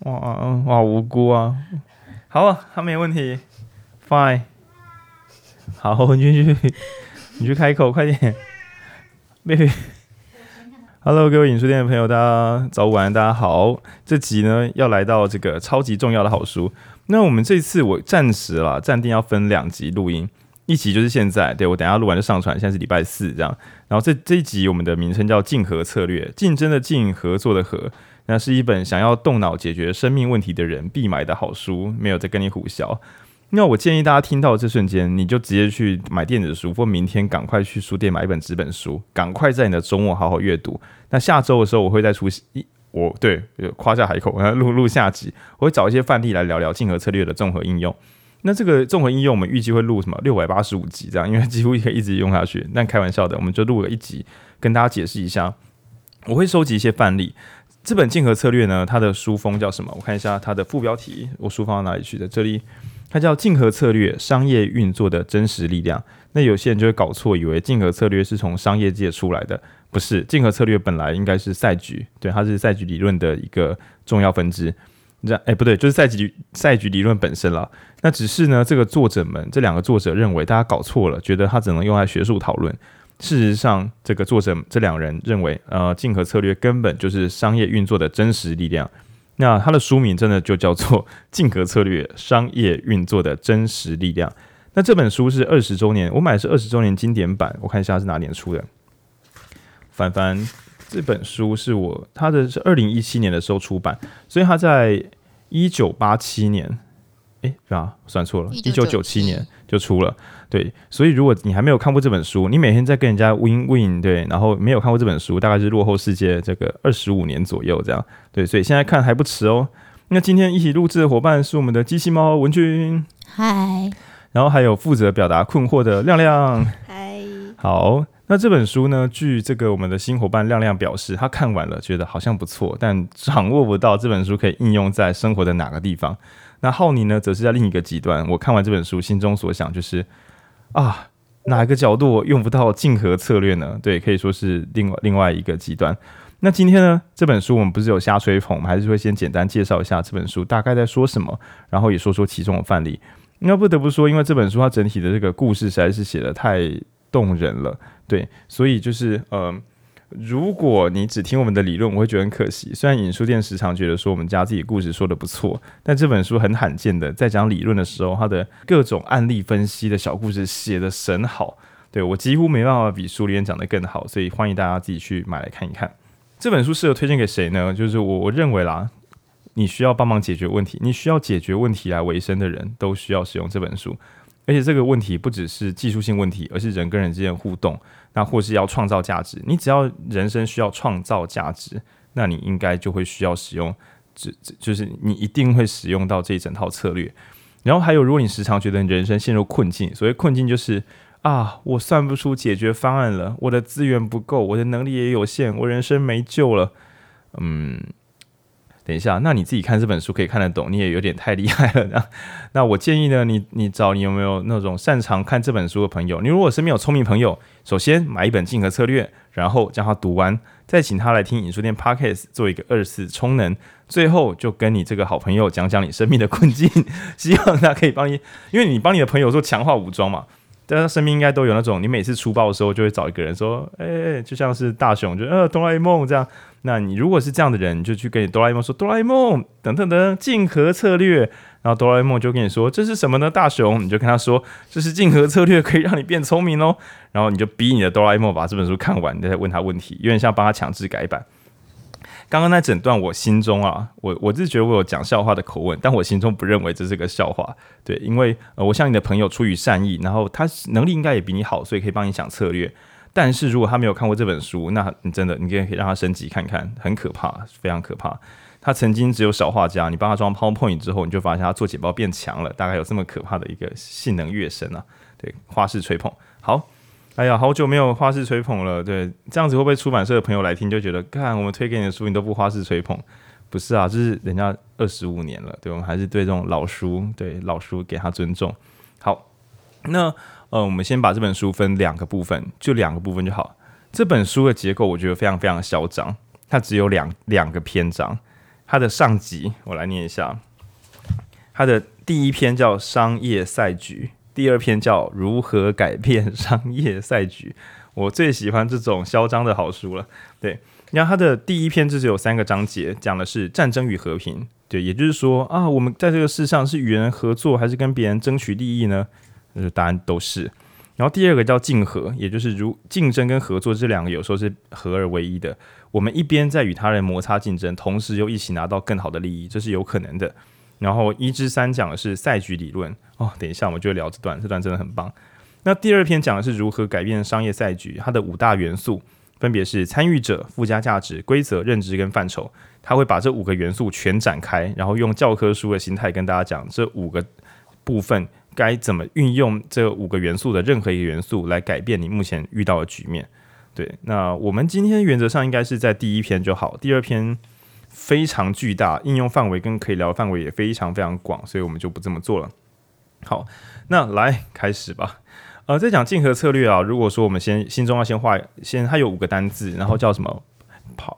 哇哇无辜啊！好啊，他没问题，fine。好，你去，你去开口，快点，baby。Hello，各位影书店的朋友，大家早午安，大家好。这集呢要来到这个超级重要的好书。那我们这次我暂时啦，暂定要分两集录音，一集就是现在，对，我等下录完就上传，现在是礼拜四这样。然后这这一集我们的名称叫“竞合策略”，竞争的竞，合作的合。那是一本想要动脑解决生命问题的人必买的好书，没有在跟你唬洨。那我建议大家听到这瞬间，你就直接去买电子书，或明天赶快去书店买一本纸本书，赶快在你的周末好好阅读。那下周的时候，我会再出一，我对夸下海口，然后录录下集，我会找一些范例来聊聊竞合策略的综合应用。那这个综合应用，我们预计会录什么六百八十五集这样，因为几乎可以一直用下去。但开玩笑的，我们就录了一集，跟大家解释一下。我会收集一些范例。这本竞合策略呢，它的书封叫什么？我看一下它的副标题，我书放到哪里去的？这里。它叫竞合策略，商业运作的真实力量。那有些人就会搞错，以为竞合策略是从商业界出来的，不是。竞合策略本来应该是赛局，对，它是赛局理论的一个重要分支。这样，哎，不对，就是赛局赛局理论本身了。那只是呢，这个作者们这两个作者认为大家搞错了，觉得它只能用来学术讨论。事实上，这个作者这两人认为，呃，竞合策略根本就是商业运作的真实力量。那他的书名真的就叫做《竞合策略：商业运作的真实力量》。那这本书是二十周年，我买的是二十周年经典版。我看一下是哪年出的。凡凡，这本书是我他的是二零一七年的时候出版，所以他在一九八七年。哎，是啊？算错了，一九九七年就出了。对，所以如果你还没有看过这本书，你每天在跟人家 win win，对，然后没有看过这本书，大概是落后世界这个二十五年左右这样。对，所以现在看还不迟哦。那今天一起录制的伙伴是我们的机器猫文君，嗨，然后还有负责表达困惑的亮亮，嗨，好。那这本书呢，据这个我们的新伙伴亮亮表示，他看完了觉得好像不错，但掌握不到这本书可以应用在生活的哪个地方。那浩尼呢，则是在另一个极端。我看完这本书，心中所想就是啊，哪一个角度用不到竞合策略呢？对，可以说是另外另外一个极端。那今天呢，这本书我们不是有瞎吹捧，我们还是会先简单介绍一下这本书大概在说什么，然后也说说其中的范例。那不得不说，因为这本书它整体的这个故事实在是写得太动人了，对，所以就是呃。如果你只听我们的理论，我会觉得很可惜。虽然影书店时常觉得说我们家自己故事说得不错，但这本书很罕见的在讲理论的时候，它的各种案例分析的小故事写得神好。对，我几乎没办法比书里面讲得更好，所以欢迎大家自己去买来看一看。这本书适合推荐给谁呢？就是我我认为啦，你需要帮忙解决问题，你需要解决问题来维生的人都需要使用这本书。而且这个问题不只是技术性问题，而是人跟人之间的互动。那或是要创造价值，你只要人生需要创造价值，那你应该就会需要使用，这这就是你一定会使用到这一整套策略。然后还有，如果你时常觉得你人生陷入困境，所谓困境就是啊，我算不出解决方案了，我的资源不够，我的能力也有限，我人生没救了，嗯。等一下，那你自己看这本书可以看得懂，你也有点太厉害了。那 那我建议呢，你你找你有没有那种擅长看这本书的朋友？你如果身边有聪明朋友，首先买一本竞合策略，然后将它读完，再请他来听影书店 Podcast 做一个二次充能，最后就跟你这个好朋友讲讲你生命的困境，希望他可以帮你，因为你帮你的朋友做强化武装嘛。大家身边应该都有那种，你每次出包的时候就会找一个人说，哎、就像是大雄，就呃哆啦 A 梦这样。那你如果是这样的人，你就去跟你哆啦 A 梦说，哆啦 A 梦等等等竞合策略，然后哆啦 A 梦就跟你说这是什么呢？大雄，你就跟他说这是竞合策略，可以让你变聪明哦。然后你就逼你的哆啦 A 梦把这本书看完，你再问他问题，有点像帮他强制改版。刚刚那整段，我心中啊，我我是觉得我有讲笑话的口吻，但我心中不认为这是个笑话。对，因为呃，我向你的朋友出于善意，然后他能力应该也比你好，所以可以帮你想策略。但是如果他没有看过这本书，那你真的你可以让他升级看看，很可怕，非常可怕。他曾经只有小画家，你帮他装 PowerPoint 之后，你就发现他做简报变强了，大概有这么可怕的一个性能跃升啊！对，花式吹捧。好，哎呀，好久没有花式吹捧了。对，这样子会不会出版社的朋友来听就觉得，看我们推给你的书，你都不花式吹捧？不是啊，这是人家二十五年了，对，我们还是对这种老书，对老书给他尊重。好，那。呃，我们先把这本书分两个部分，就两个部分就好。这本书的结构我觉得非常非常嚣张，它只有两两个篇章。它的上集我来念一下，它的第一篇叫《商业赛局》，第二篇叫《如何改变商业赛局》。我最喜欢这种嚣张的好书了。对，然后它的第一篇就是有三个章节，讲的是战争与和平。对，也就是说啊，我们在这个世上是与人合作，还是跟别人争取利益呢？呃，答案都是。然后第二个叫竞合，也就是如竞争跟合作这两个有时候是合而为一的。我们一边在与他人摩擦竞争，同时又一起拿到更好的利益，这是有可能的。然后一至三讲的是赛局理论哦，等一下我们就聊这段，这段真的很棒。那第二篇讲的是如何改变商业赛局，它的五大元素分别是参与者、附加价值、规则、认知跟范畴。他会把这五个元素全展开，然后用教科书的心态跟大家讲这五个部分。该怎么运用这五个元素的任何一个元素来改变你目前遇到的局面？对，那我们今天原则上应该是在第一篇就好，第二篇非常巨大，应用范围跟可以聊的范围也非常非常广，所以我们就不这么做了。好，那来开始吧。呃，在讲竞合策略啊，如果说我们先心中要先画，先它有五个单字，然后叫什么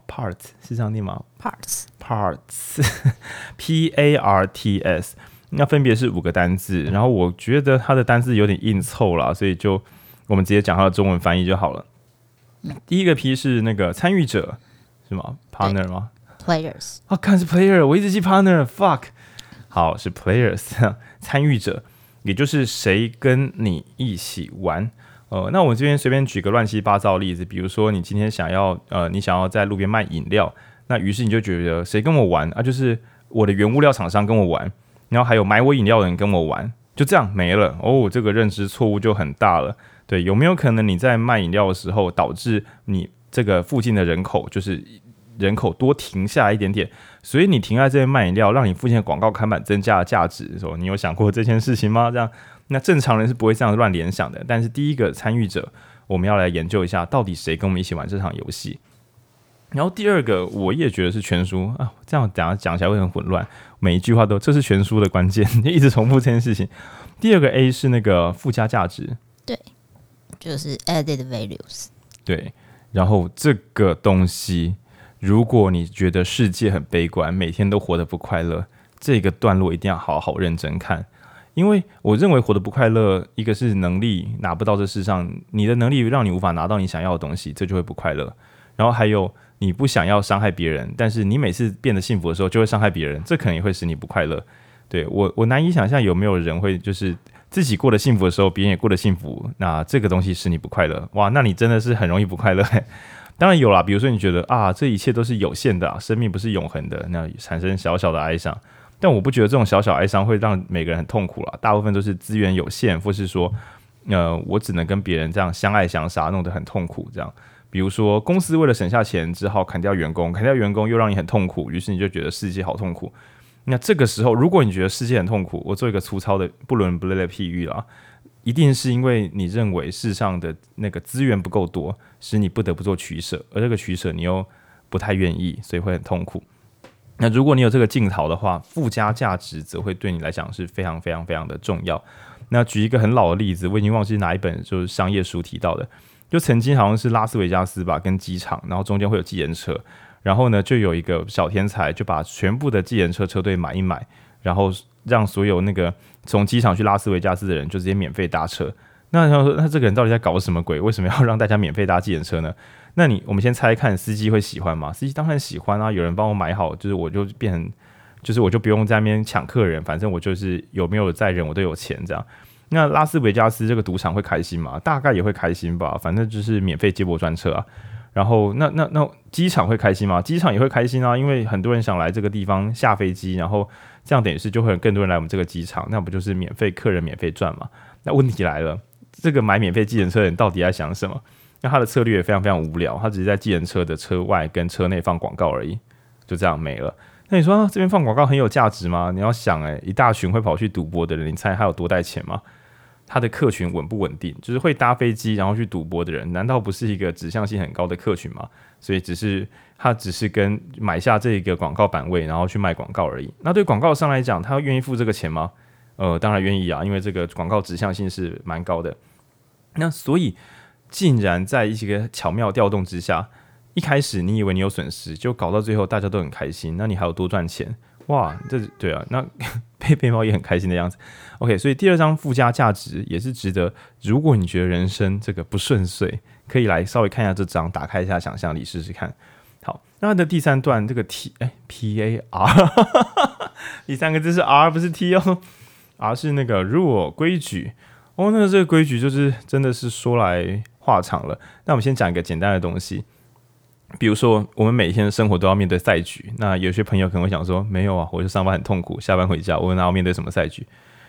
？parts 是这样念吗？parts parts，P A R T S。那分别是五个单字，然后我觉得它的单字有点硬凑了，所以就我们直接讲它的中文翻译就好了。第一个 P 是那个参与者，是吗？Partner 吗？Players。啊，看是 Player，我一直记 Partner，fuck。好，是 Players，参与者，也就是谁跟你一起玩。呃，那我这边随便举个乱七八糟的例子，比如说你今天想要呃，你想要在路边卖饮料，那于是你就觉得谁跟我玩啊？就是我的原物料厂商跟我玩。然后还有买我饮料的人跟我玩，就这样没了哦。这个认知错误就很大了。对，有没有可能你在卖饮料的时候，导致你这个附近的人口就是人口多停下一点点，所以你停在这边卖饮料，让你附近的广告看板增加了价值？说你有想过这件事情吗？这样，那正常人是不会这样乱联想的。但是第一个参与者，我们要来研究一下，到底谁跟我们一起玩这场游戏。然后第二个，我也觉得是全书啊，这样讲讲起来会很混乱。每一句话都，这是全书的关键，一直重复这件事情。第二个 A 是那个附加价值，对，就是 added values。对，然后这个东西，如果你觉得世界很悲观，每天都活得不快乐，这个段落一定要好好认真看，因为我认为活得不快乐，一个是能力拿不到这世上，你的能力让你无法拿到你想要的东西，这就会不快乐。然后还有。你不想要伤害别人，但是你每次变得幸福的时候就会伤害别人，这可能也会使你不快乐。对，我，我难以想象有没有人会就是自己过得幸福的时候，别人也过得幸福，那这个东西使你不快乐，哇，那你真的是很容易不快乐。当然有啦，比如说你觉得啊，这一切都是有限的，生命不是永恒的，那产生小小的哀伤。但我不觉得这种小小哀伤会让每个人很痛苦啦，大部分都是资源有限，或是说，呃，我只能跟别人这样相爱相杀，弄得很痛苦这样。比如说，公司为了省下钱，只好砍掉员工，砍掉员工又让你很痛苦，于是你就觉得世界好痛苦。那这个时候，如果你觉得世界很痛苦，我做一个粗糙的不伦不类的譬喻啊，一定是因为你认为世上的那个资源不够多，使你不得不做取舍，而这个取舍你又不太愿意，所以会很痛苦。那如果你有这个镜头的话，附加价值则会对你来讲是非常非常非常的重要。那举一个很老的例子，我已经忘记哪一本就是商业书提到的。就曾经好像是拉斯维加斯吧，跟机场，然后中间会有计程车，然后呢，就有一个小天才就把全部的计程车车队买一买，然后让所有那个从机场去拉斯维加斯的人就直接免费搭车。那他说，那这个人到底在搞什么鬼？为什么要让大家免费搭计程车呢？那你我们先猜看，司机会喜欢吗？司机当然喜欢啊，有人帮我买好，就是我就变成，就是我就不用在那边抢客人，反正我就是有没有载人我都有钱这样。那拉斯维加斯这个赌场会开心吗？大概也会开心吧，反正就是免费接驳专车啊。然后那那那机场会开心吗？机场也会开心啊，因为很多人想来这个地方下飞机，然后这样等于是就会有更多人来我们这个机场，那不就是免费客人免费赚嘛？那问题来了，这个买免费计程车的人到底在想什么？那他的策略也非常非常无聊，他只是在计程车的车外跟车内放广告而已，就这样没了。那你说、这边放广告很有价值吗？你要想诶、一大群会跑去赌博的人，你猜他有多带钱吗？他的客群稳不稳定？就是会搭飞机然后去赌博的人，难道不是一个指向性很高的客群吗？所以只是他只是跟买下这个广告版位，然后去卖广告而已。那对广告商来讲，他愿意付这个钱吗？呃，当然愿意啊，因为这个广告指向性是蛮高的。那所以竟然在一些个巧妙调动之下，一开始你以为你有损失，就搞到最后大家都很开心，那你还有多赚钱？哇，这对啊，那 贝贝猫也很开心的样子。OK，所以第二张附加价值也是值得。如果你觉得人生这个不顺遂，可以来稍微看一下这张，打开一下想象力试试看。好，那它的第三段这个 T 哎 P A R，第三个字是 R 不是 T 哦，R 是那个 rule 规矩哦，那这个规矩就是真的是说来话长了。那我们先讲一个简单的东西。比如说，我们每天的生活都要面对赛局。那有些朋友可能会想说：“没有啊，我就上班很痛苦，下班回家，我哪要面对什么赛局？”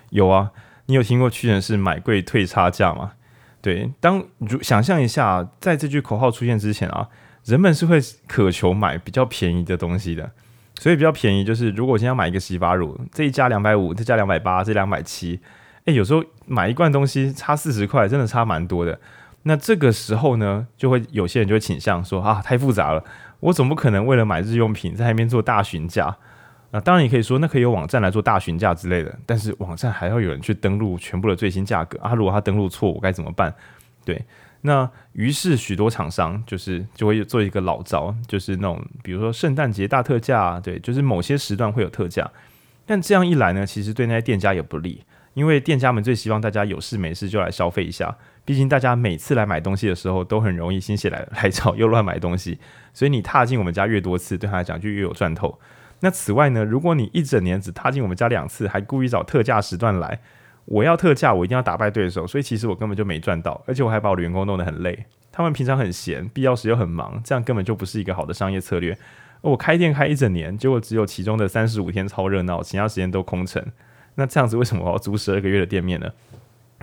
有啊，你有听过屈臣氏买贵退差价吗？对，当如想象一下，在这句口号出现之前啊，人们是会渴求买比较便宜的东西的。所以比较便宜就是，如果我今天要买一个洗发乳，这一家两百五，这家两百八，这两百七，诶，有时候买一罐东西差四十块，真的差蛮多的。那这个时候呢，就会有些人就会倾向说啊，太复杂了，我总不可能为了买日用品在那边做大询价。那当然也可以说，那可以有网站来做大询价之类的，但是网站还要有人去登录全部的最新价格啊。如果他登录错，我该怎么办？对，那于是许多厂商就是就会做一个老招，就是那种比如说圣诞节大特价，对，就是某些时段会有特价。但这样一来呢，其实对那些店家也不利，因为店家们最希望大家有事没事就来消费一下。毕竟大家每次来买东西的时候，都很容易心血来来潮又乱买东西，所以你踏进我们家越多次，对他来讲就越有赚头。那此外呢，如果你一整年只踏进我们家两次，还故意找特价时段来，我要特价，我一定要打败对手，所以其实我根本就没赚到，而且我还把我的员工弄得很累，他们平常很闲，必要时又很忙，这样根本就不是一个好的商业策略。我开店开一整年，结果只有其中的三十五天超热闹，其他时间都空城。那这样子为什么我要租十二个月的店面呢？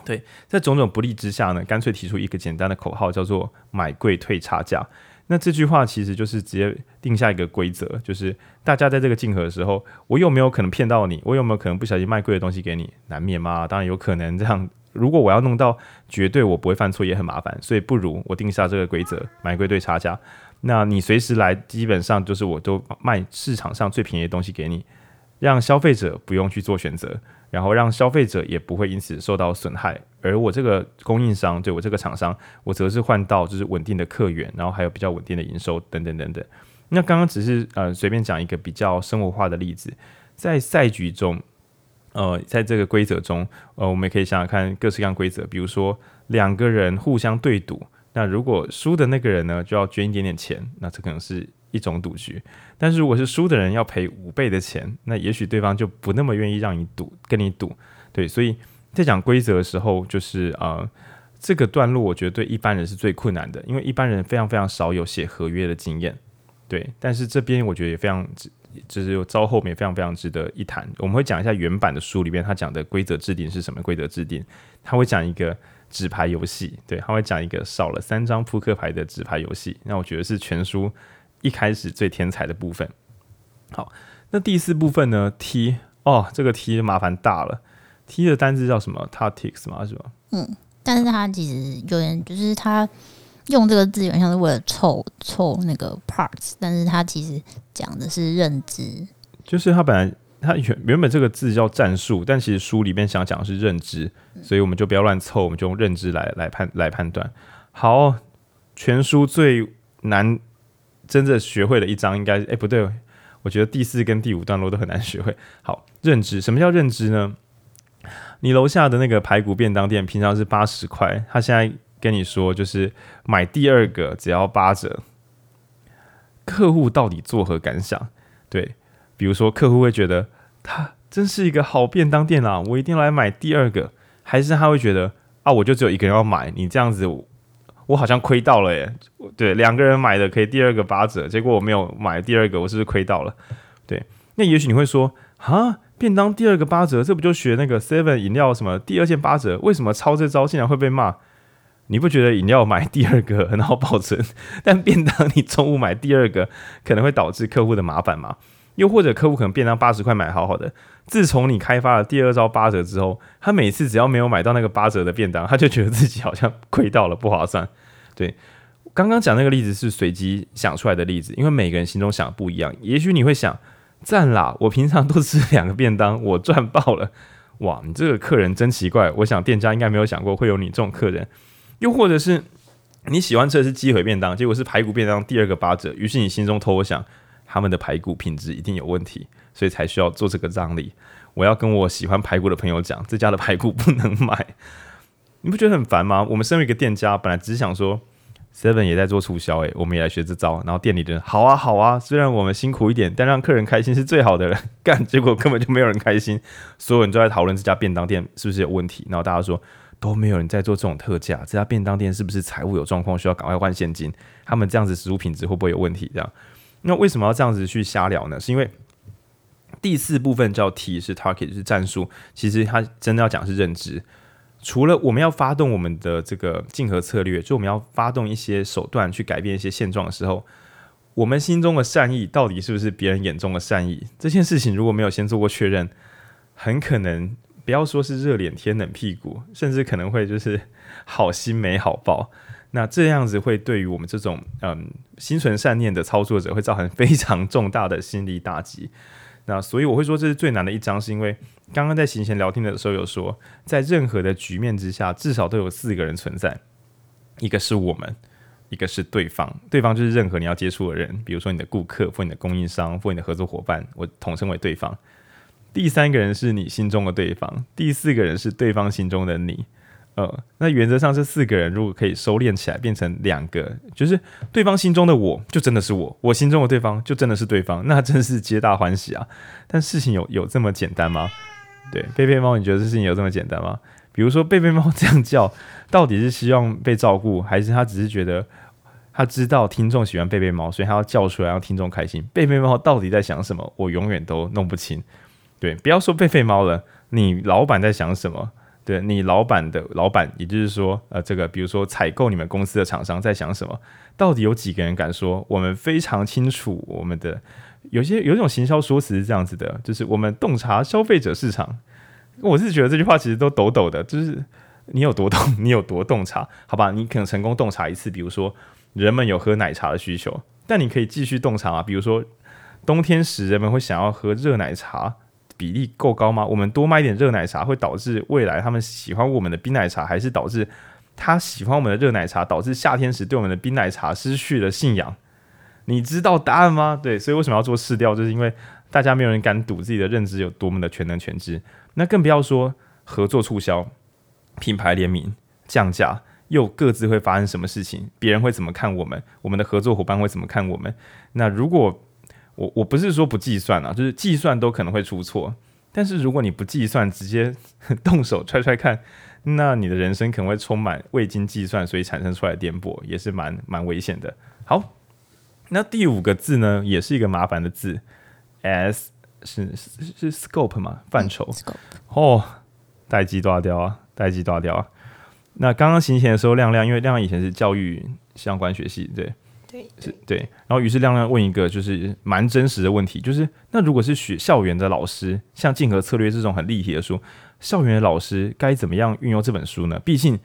对，在种种不利之下呢，干脆提出一个简单的口号，叫做“买贵退差价”。那这句话其实就是直接定下一个规则，就是大家在这个竞合的时候，我有没有可能骗到你？我有没有可能不小心卖贵的东西给你？难免嘛，当然有可能这样。如果我要弄到绝对我不会犯错，也很麻烦，所以不如我定下这个规则，买贵退差价。那你随时来，基本上就是我都卖市场上最便宜的东西给你，让消费者不用去做选择。然后让消费者也不会因此受到损害，而我这个供应商，对我这个厂商，我则是换到就是稳定的客源，然后还有比较稳定的营收等等等等。那刚刚只是呃随便讲一个比较生活化的例子，在赛局中，呃，在这个规则中，呃，我们也可以想想看各式各样规则，比如说两个人互相对赌，那如果输的那个人呢，就要捐一点点钱，那这可能是。一种赌局，但是如果是输的人要赔五倍的钱，那也许对方就不那么愿意让你赌，跟你赌。对，所以在讲规则的时候，就是呃，这个段落我觉得对一般人是最困难的，因为一般人非常非常少有写合约的经验。对，但是这边我觉得也非常，就是有招后面非常非常值得一谈。我们会讲一下原版的书里边他讲的规则制定是什么规则制定，他会讲一个纸牌游戏，对，他会讲一个少了三张扑克牌的纸牌游戏。那我觉得是全书。一开始最天才的部分，好，那第四部分呢？T 哦，这个 T 麻烦大了。T 的单字叫什么？Tactics 吗？是吧？嗯，但是它其实有点，就是它用这个字，有点像是为了凑凑那个 parts，但是它其实讲的是认知。就是它本来它原原本这个字叫战术，但其实书里面想讲的是认知，所以我们就不要乱凑，我们就用认知来来判来判断。好，全书最难。真正学会的一章应该，哎，不对，我觉得第四跟第五段落都很难学会。好，认知，什么叫认知呢？你楼下的那个排骨便当店平常是八十块，他现在跟你说就是买第二个只要八折，客户到底作何感想？对，比如说客户会觉得他真是一个好便当店啊，我一定来买第二个，还是他会觉得啊，我就只有一个人要买，你这样子。我好像亏到了耶，对，两个人买的可以第二个八折，结果我没有买第二个，我是不是亏到了？对，那也许你会说啊，便当第二个八折，这不就学那个 Seven 饮料什么第二件八折？为什么抄这招竟然会被骂？你不觉得饮料买第二个很好保存，但便当你中午买第二个可能会导致客户的麻烦吗？又或者客户可能便当八十块买好好的，自从你开发了第二招八折之后，他每次只要没有买到那个八折的便当，他就觉得自己好像亏到了，不划算。对，刚刚讲那个例子是随机想出来的例子，因为每个人心中想的不一样。也许你会想，赞啦，我平常都吃两个便当，我赚爆了。哇，你这个客人真奇怪。我想店家应该没有想过会有你这种客人。又或者是你喜欢吃的是鸡腿便当，结果是排骨便当第二个八折，于是你心中偷想，他们的排骨品质一定有问题，所以才需要做这个让利。我要跟我喜欢排骨的朋友讲，这家的排骨不能买。你不觉得很烦吗？我们身为一个店家，本来只是想说，Seven 也在做促销，诶，我们也来学这招。然后店里的人，好啊好啊，虽然我们辛苦一点，但让客人开心是最好的人。干，结果根本就没有人开心，所有人都在讨论这家便当店是不是有问题。然后大家说，都没有人在做这种特价，这家便当店是不是财务有状况，需要赶快换现金？他们这样子食物品质会不会有问题？这样，那为什么要这样子去瞎聊呢？是因为第四部分叫 T 是 target 是战术，其实它真的要讲是认知。除了我们要发动我们的这个竞合策略，就我们要发动一些手段去改变一些现状的时候，我们心中的善意到底是不是别人眼中的善意？这件事情如果没有先做过确认，很可能不要说是热脸贴冷屁股，甚至可能会就是好心没好报。那这样子会对于我们这种嗯心存善念的操作者，会造成非常重大的心理打击。那所以我会说这是最难的一章，是因为刚刚在行前聊天的时候有说，在任何的局面之下，至少都有四个人存在，一个是我们，一个是对方，对方就是任何你要接触的人，比如说你的顾客或你的供应商或你的合作伙伴，我统称为对方。第三个人是你心中的对方，第四个人是对方心中的你。呃，那原则上这四个人如果可以收敛起来，变成两个，就是对方心中的我就真的是我，我心中的对方就真的是对方，那真是皆大欢喜啊！但事情有有这么简单吗？对，贝贝猫，你觉得这事情有这么简单吗？比如说贝贝猫这样叫，到底是希望被照顾，还是他只是觉得他知道听众喜欢贝贝猫，所以他要叫出来让听众开心？贝贝猫到底在想什么？我永远都弄不清。对，不要说贝贝猫了，你老板在想什么？对，你老板的老板，也就是说，呃，这个比如说采购你们公司的厂商在想什么？到底有几个人敢说我们非常清楚？我们的有些有一种行销说辞是这样子的，就是我们洞察消费者市场。我是觉得这句话其实都抖抖的，就是你有多懂，你有多洞察？好吧，你可能成功洞察一次，比如说人们有喝奶茶的需求，但你可以继续洞察啊，比如说冬天时人们会想要喝热奶茶。比例够高吗？我们多卖一点热奶茶会导致未来他们喜欢我们的冰奶茶，还是导致他喜欢我们的热奶茶，导致夏天时对我们的冰奶茶失去了信仰？你知道答案吗？对，所以为什么要做试调？就是因为大家没有人敢赌自己的认知有多么的全能全知，那更不要说合作促销、品牌联名、降价，又各自会发生什么事情？别人会怎么看我们？我们的合作伙伴会怎么看我们？那如果我我不是说不计算啊，就是计算都可能会出错。但是如果你不计算，直接动手踹踹看，那你的人生可能会充满未经计算，所以产生出来的颠簸，也是蛮蛮危险的。好，那第五个字呢，也是一个麻烦的字，S 是是，是 scope 嘛，范畴。嗯、哦，待机断掉啊，待机断掉啊。那刚刚行前的时候，亮亮因为亮亮以前是教育相关学系，对。对，是对，然后于是亮亮问一个就是蛮真实的问题，就是那如果是学校园的老师，像竞合策略这种很立体的书，校园的老师该怎么样运用这本书呢？毕竟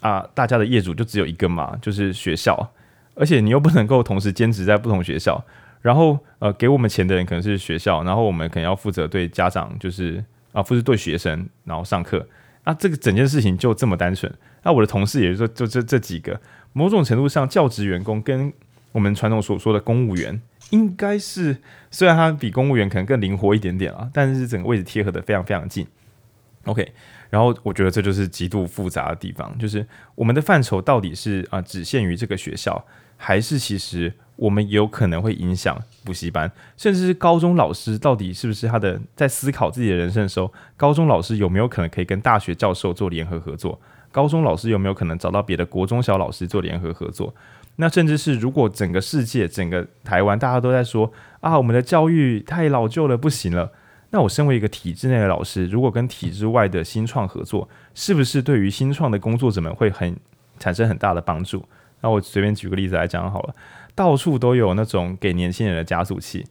啊，大家的业主就只有一个嘛，就是学校，而且你又不能够同时兼职在不同学校，然后呃，给我们钱的人可能是学校，然后我们可能要负责对家长，就是啊，负责对学生，然后上课，那这个整件事情就这么单纯。那我的同事也就是说，就这这几个。某种程度上，教职员工跟我们传统所说的公务员，应该是虽然他比公务员可能更灵活一点点啊，但是整个位置贴合的非常非常近。OK，然后我觉得这就是极度复杂的地方，就是我们的范畴到底是啊、只限于这个学校，还是其实我们有可能会影响补习班，甚至是高中老师到底是不是他的在思考自己的人生的时候，高中老师有没有可能可以跟大学教授做联合合作？高中老师有没有可能找到别的国中小老师做联合合作？那甚至是如果整个世界、整个台湾大家都在说啊，我们的教育太老旧了，不行了。那我身为一个体制内的老师，如果跟体制外的新创合作，是不是对于新创的工作者们会很产生很大的帮助？那我随便举个例子来讲好了，到处都有那种给年轻人的加速器，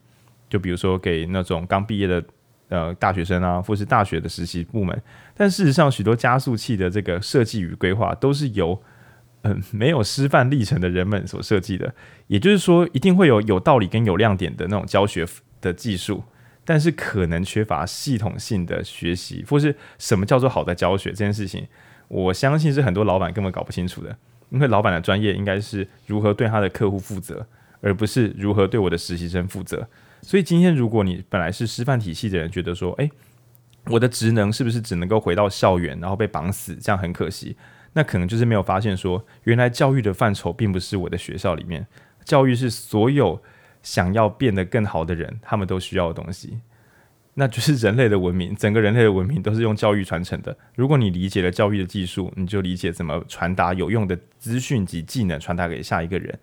就比如说给那种刚毕业的。呃，大学生啊，或是大学的实习部门，但事实上，许多加速器的这个设计与规划都是由嗯、没有师范历程的人们所设计的。也就是说，一定会有有道理跟有亮点的那种教学的技术，但是可能缺乏系统性的学习，或是什么叫做好的教学这件事情，我相信是很多老板根本搞不清楚的。因为老板的专业应该是如何对他的客户负责，而不是如何对我的实习生负责。所以今天如果你本来是师范体系的人，觉得说，诶，我的职能是不是只能够回到校园，然后被绑死，这样很可惜。那可能就是没有发现说，原来教育的范畴并不是我的学校里面，教育是所有想要变得更好的人，他们都需要的东西。那就是人类的文明，整个人类的文明都是用教育传承的。如果你理解了教育的技术，你就理解怎么传达有用的资讯及技能传达给下一个人。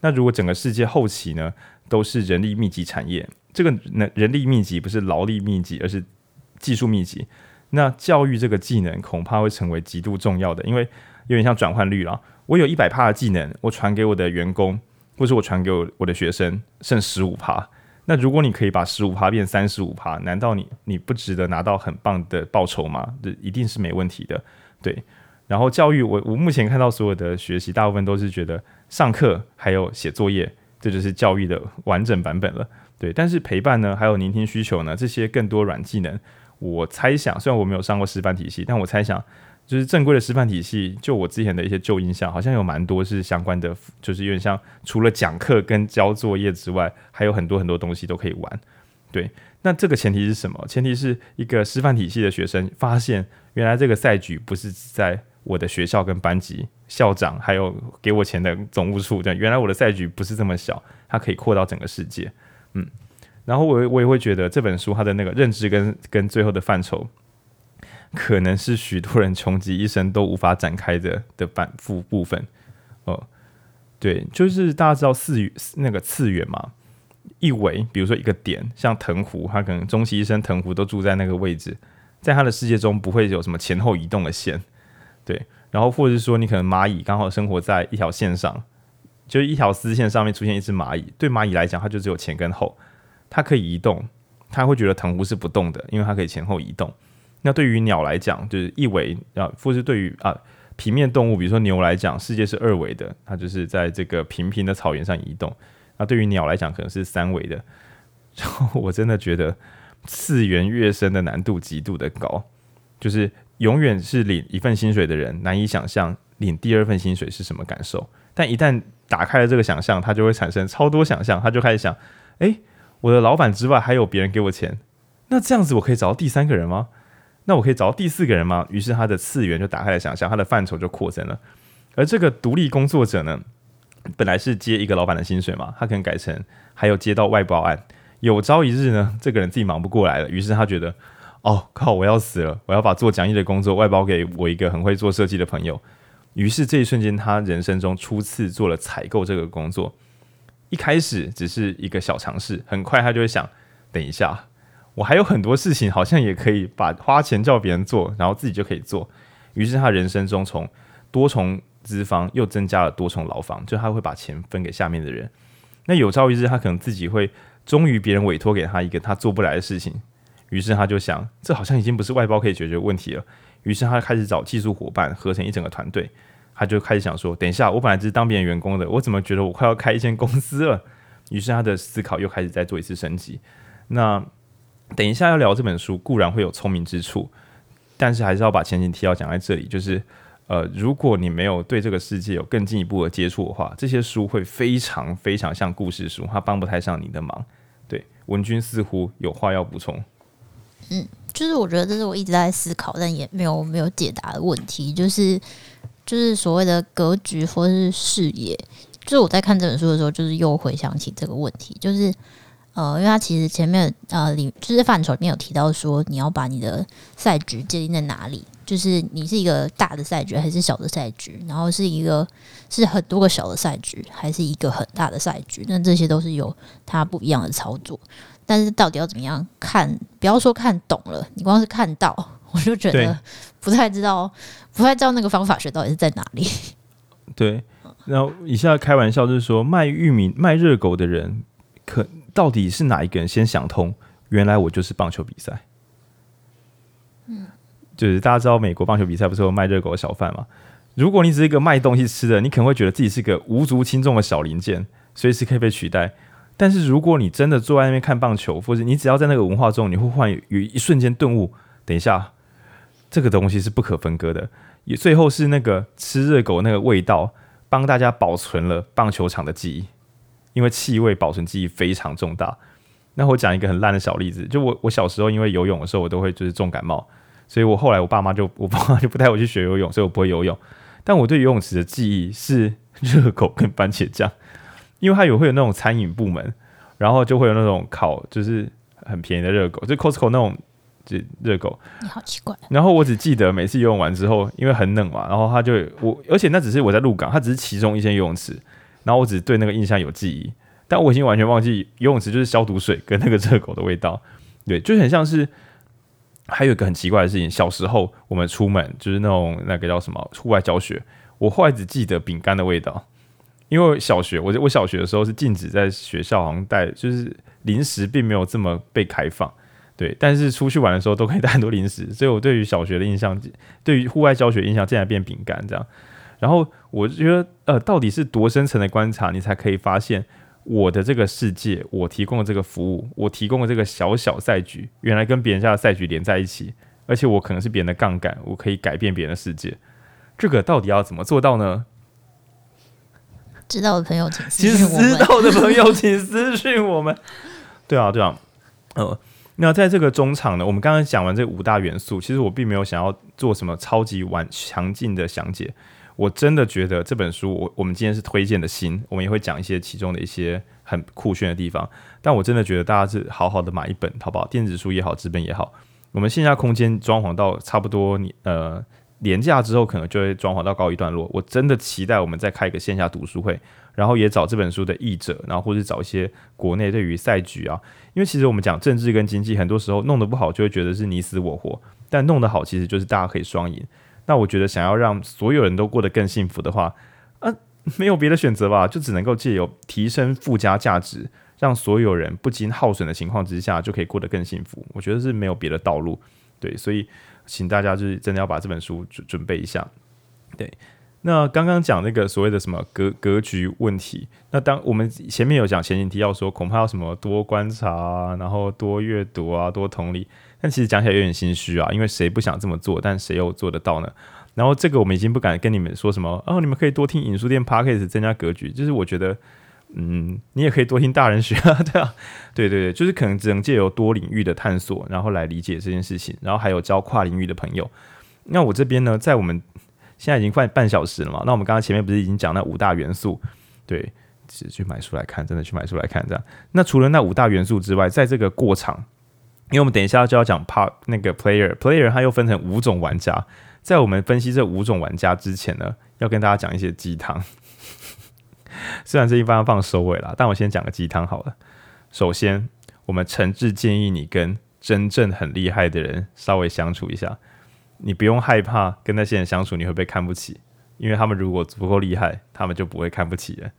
那如果整个世界后期呢，都是人力密集产业，这个人人力密集不是劳力密集，而是技术密集。那教育这个技能恐怕会成为极度重要的，因为有点像转换率了。我有一百趴的技能，我传给我的员工，或是我传给我我的学生，剩十五趴。那如果你可以把十五趴变三十五趴，难道你你不值得拿到很棒的报酬吗？这一定是没问题的，对。然后教育，我我目前看到所有的学习，大部分都是觉得上课还有写作业，这就是教育的完整版本了，对。但是陪伴呢，还有聆听需求呢，这些更多软技能，我猜想，虽然我没有上过师范体系，但我猜想。就是正规的师范体系，就我之前的一些旧印象，好像有蛮多是相关的，就是有点像除了讲课跟交作业之外，还有很多很多东西都可以玩。对，那这个前提是什么？前提是一个师范体系的学生发现，原来这个赛局不是在我的学校跟班级、校长，还有给我钱的总务处。对，原来我的赛局不是这么小，它可以扩到整个世界。嗯，然后我我也会觉得这本书它的那个认知跟跟最后的范畴。可能是许多人穷极一生都无法展开的的反复部分，哦，对，就是大家知道四那个次元嘛，一维，比如说一个点，像藤壶，他可能终其一生藤壶都住在那个位置，在他的世界中不会有什么前后移动的线，对，然后或者是说你可能蚂蚁刚好生活在一条线上，就是一条丝线上面出现一只蚂蚁，对蚂蚁来讲，它就只有前跟后，它可以移动，它会觉得藤壶是不动的，因为它可以前后移动。那对于鸟来讲，就是一维啊；或是对于啊平面动物，比如说牛来讲，世界是二维的，它就是在这个平平的草原上移动。那对于鸟来讲，可能是三维的。然后我真的觉得次元跃升的难度极度的高，就是永远是领一份薪水的人难以想象领第二份薪水是什么感受。但一旦打开了这个想象，他就会产生超多想象，他就开始想：诶，我的老板之外还有别人给我钱，那这样子我可以找到第三个人吗？那我可以找到第四个人吗？于是他的次元就打开了想象，他的范畴就扩增了。而这个独立工作者呢，本来是接一个老板的薪水嘛，他可能改成还有接到外包案。有朝一日呢，这个人自己忙不过来了，于是他觉得，哦靠，我要死了，我要把做讲义的工作外包给我一个很会做设计的朋友。于是这一瞬间，他人生中初次做了采购这个工作。一开始只是一个小尝试，很快他就会想，等一下。我还有很多事情，好像也可以把花钱叫别人做，然后自己就可以做。于是他人生中从多重资方又增加了多重牢房，就他会把钱分给下面的人。那有朝一日，他可能自己会终于别人委托给他一个他做不来的事情，于是他就想，这好像已经不是外包可以解决问题了。于是他开始找技术伙伴，合成一整个团队。他就开始想说，等一下，我本来只是当别人员工的，我怎么觉得我快要开一间公司了？于是他的思考又开始再做一次升级。那等一下要聊这本书，固然会有聪明之处，但是还是要把前景提要讲在这里。就是，呃，如果你没有对这个世界有更进一步的接触的话，这些书会非常非常像故事书，它帮不太上你的忙。对，文君似乎有话要补充。嗯，就是我觉得这是我一直在思考，但也没有没有解答的问题，就是就是所谓的格局或是视野。就是我在看这本书的时候，就是又回想起这个问题，就是。呃，因为他其实前面呃里就是范畴里面有提到说，你要把你的赛局界定在哪里，就是你是一个大的赛局还是小的赛局，然后是一个是很多个小的赛局还是一个很大的赛局，那这些都是有它不一样的操作。但是到底要怎么样看？不要说看懂了，你光是看到，我就觉得不太知道，不太知道那个方法学到底是在哪里。对，然后以下开玩笑就是说，卖玉米卖热狗的人可。到底是哪一个人先想通？原来我就是棒球比赛。嗯，就是大家知道美国棒球比赛不是有卖热狗的小贩吗？如果你只是一个卖东西吃的，你可能会觉得自己是个无足轻重的小零件，随时可以被取代。但是如果你真的坐在那边看棒球，或者你只要在那个文化中，你会忽然有一瞬间顿悟：等一下，这个东西是不可分割的。也最后是那个吃热狗那个味道，帮大家保存了棒球场的记忆，因为气味保存记忆非常重大。那我讲一个很烂的小例子，就我我小时候因为游泳的时候我都会就是重感冒，所以我后来我爸妈就 我爸妈就不带我去学游泳，所以我不会游泳。但我对游泳池的记忆是热狗跟番茄酱，因为它有会有那种餐饮部门，然后就会有那种烤就是很便宜的热狗，就 Costco 那种就热狗。你好奇怪。然后我只记得每次游泳完之后，因为很冷嘛，然后他就我，而且那只是我在鹿港，它只是其中一间游泳池，然后我只对那个印象有记忆。但我已经完全忘记游泳池就是消毒水跟那个热狗的味道，对，就很像是。还有一个很奇怪的事情，小时候我们出门就是那种那个叫什么户外教学，我后来只记得饼干的味道，因为小学我我小学的时候是禁止在学校好像带，就是零食并没有这么被开放，对，但是出去玩的时候都可以带很多零食，所以我对于小学的印象，对于户外教学印象竟然变饼干这样。然后我觉得，呃，到底是多深层的观察，你才可以发现我的这个世界，我提供的这个服务，我提供的这个小小赛局，原来跟别人家的赛局连在一起，而且我可能是别人的杠杆，我可以改变别人的世界。这个到底要怎么做到呢？知道的朋友请私信我们。知道的朋友请私信我们。对啊，对啊，呃，那在这个中场呢，我们刚刚讲完这五大元素，其实我并没有想要做什么超级完强劲的详解。我真的觉得这本书，我我们今天是推荐的新，我们也会讲一些其中的一些很酷炫的地方。但我真的觉得大家是好好的买一本，好不好？电子书也好，纸本也好，我们线下空间装潢到差不多你呃年假之后，可能就会装潢到告一段落。我真的期待我们再开一个线下读书会，然后也找这本书的译者，然后或者找一些国内对于赛局啊，因为其实我们讲政治跟经济，很多时候弄得不好就会觉得是你死我活，但弄得好其实就是大家可以双赢。那我觉得，想要让所有人都过得更幸福的话，啊，没有别的选择吧，就只能够借由提升附加价值，让所有人不经耗损的情况之下，就可以过得更幸福。我觉得是没有别的道路，对，所以请大家就是真的要把这本书准准备一下。对，那刚刚讲那个所谓的什么格格局问题，那当我们前面有讲前景提要说，恐怕要什么多观察啊，然后多阅读啊，多同理。但其实讲起来有点心虚啊，因为谁不想这么做？但谁又做得到呢？然后这个我们已经不敢跟你们说什么哦，你们可以多听影书店 Podcast 增加格局。就是我觉得，嗯，你也可以多听大人学啊，对啊，对对对，就是可能只能借由多领域的探索，然后来理解这件事情，然后还有交跨领域的朋友。那我这边呢，在我们现在已经快半小时了嘛，那我们刚刚前面不是已经讲那五大元素？对，只去买书来看，真的去买书来看这样。那除了那五大元素之外，在这个过场。因为我们等一下就要讲帕那个 player player，它又分成五种玩家。在我们分析这五种玩家之前呢，要跟大家讲一些鸡汤。虽然这一般要放收尾啦，但我先讲个鸡汤好了。首先，我们诚挚建议你跟真正很厉害的人稍微相处一下。你不用害怕跟那些人相处，你会被看不起，因为他们如果足够厉害，他们就不会看不起人。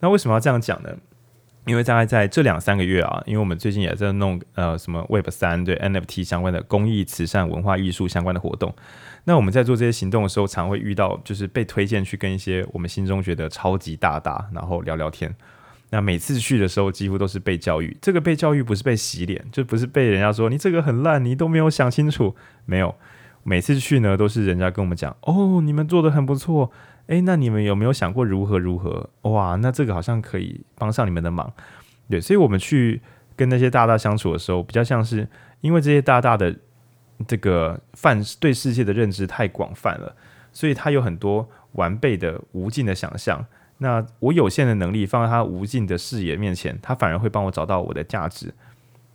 那为什么要这样讲呢？因为大概在这两三个月啊，因为我们最近也在弄呃什么 Web 三对 NFT 相关的公益、慈善、文化艺术相关的活动。那我们在做这些行动的时候，常会遇到就是被推荐去跟一些我们心中觉得超级大大，然后聊聊天。那每次去的时候，几乎都是被教育。这个被教育不是被洗脸，就不是被人家说你这个很烂，你都没有想清楚。没有，每次去呢，都是人家跟我们讲哦，你们做得很不错。诶，那你们有没有想过如何如何？哇，那这个好像可以帮上你们的忙，对，所以我们去跟那些大大相处的时候，比较像是因为这些大大的这个范对世界的认知太广泛了，所以他有很多完备的无尽的想象。那我有限的能力放在他无尽的视野面前，他反而会帮我找到我的价值，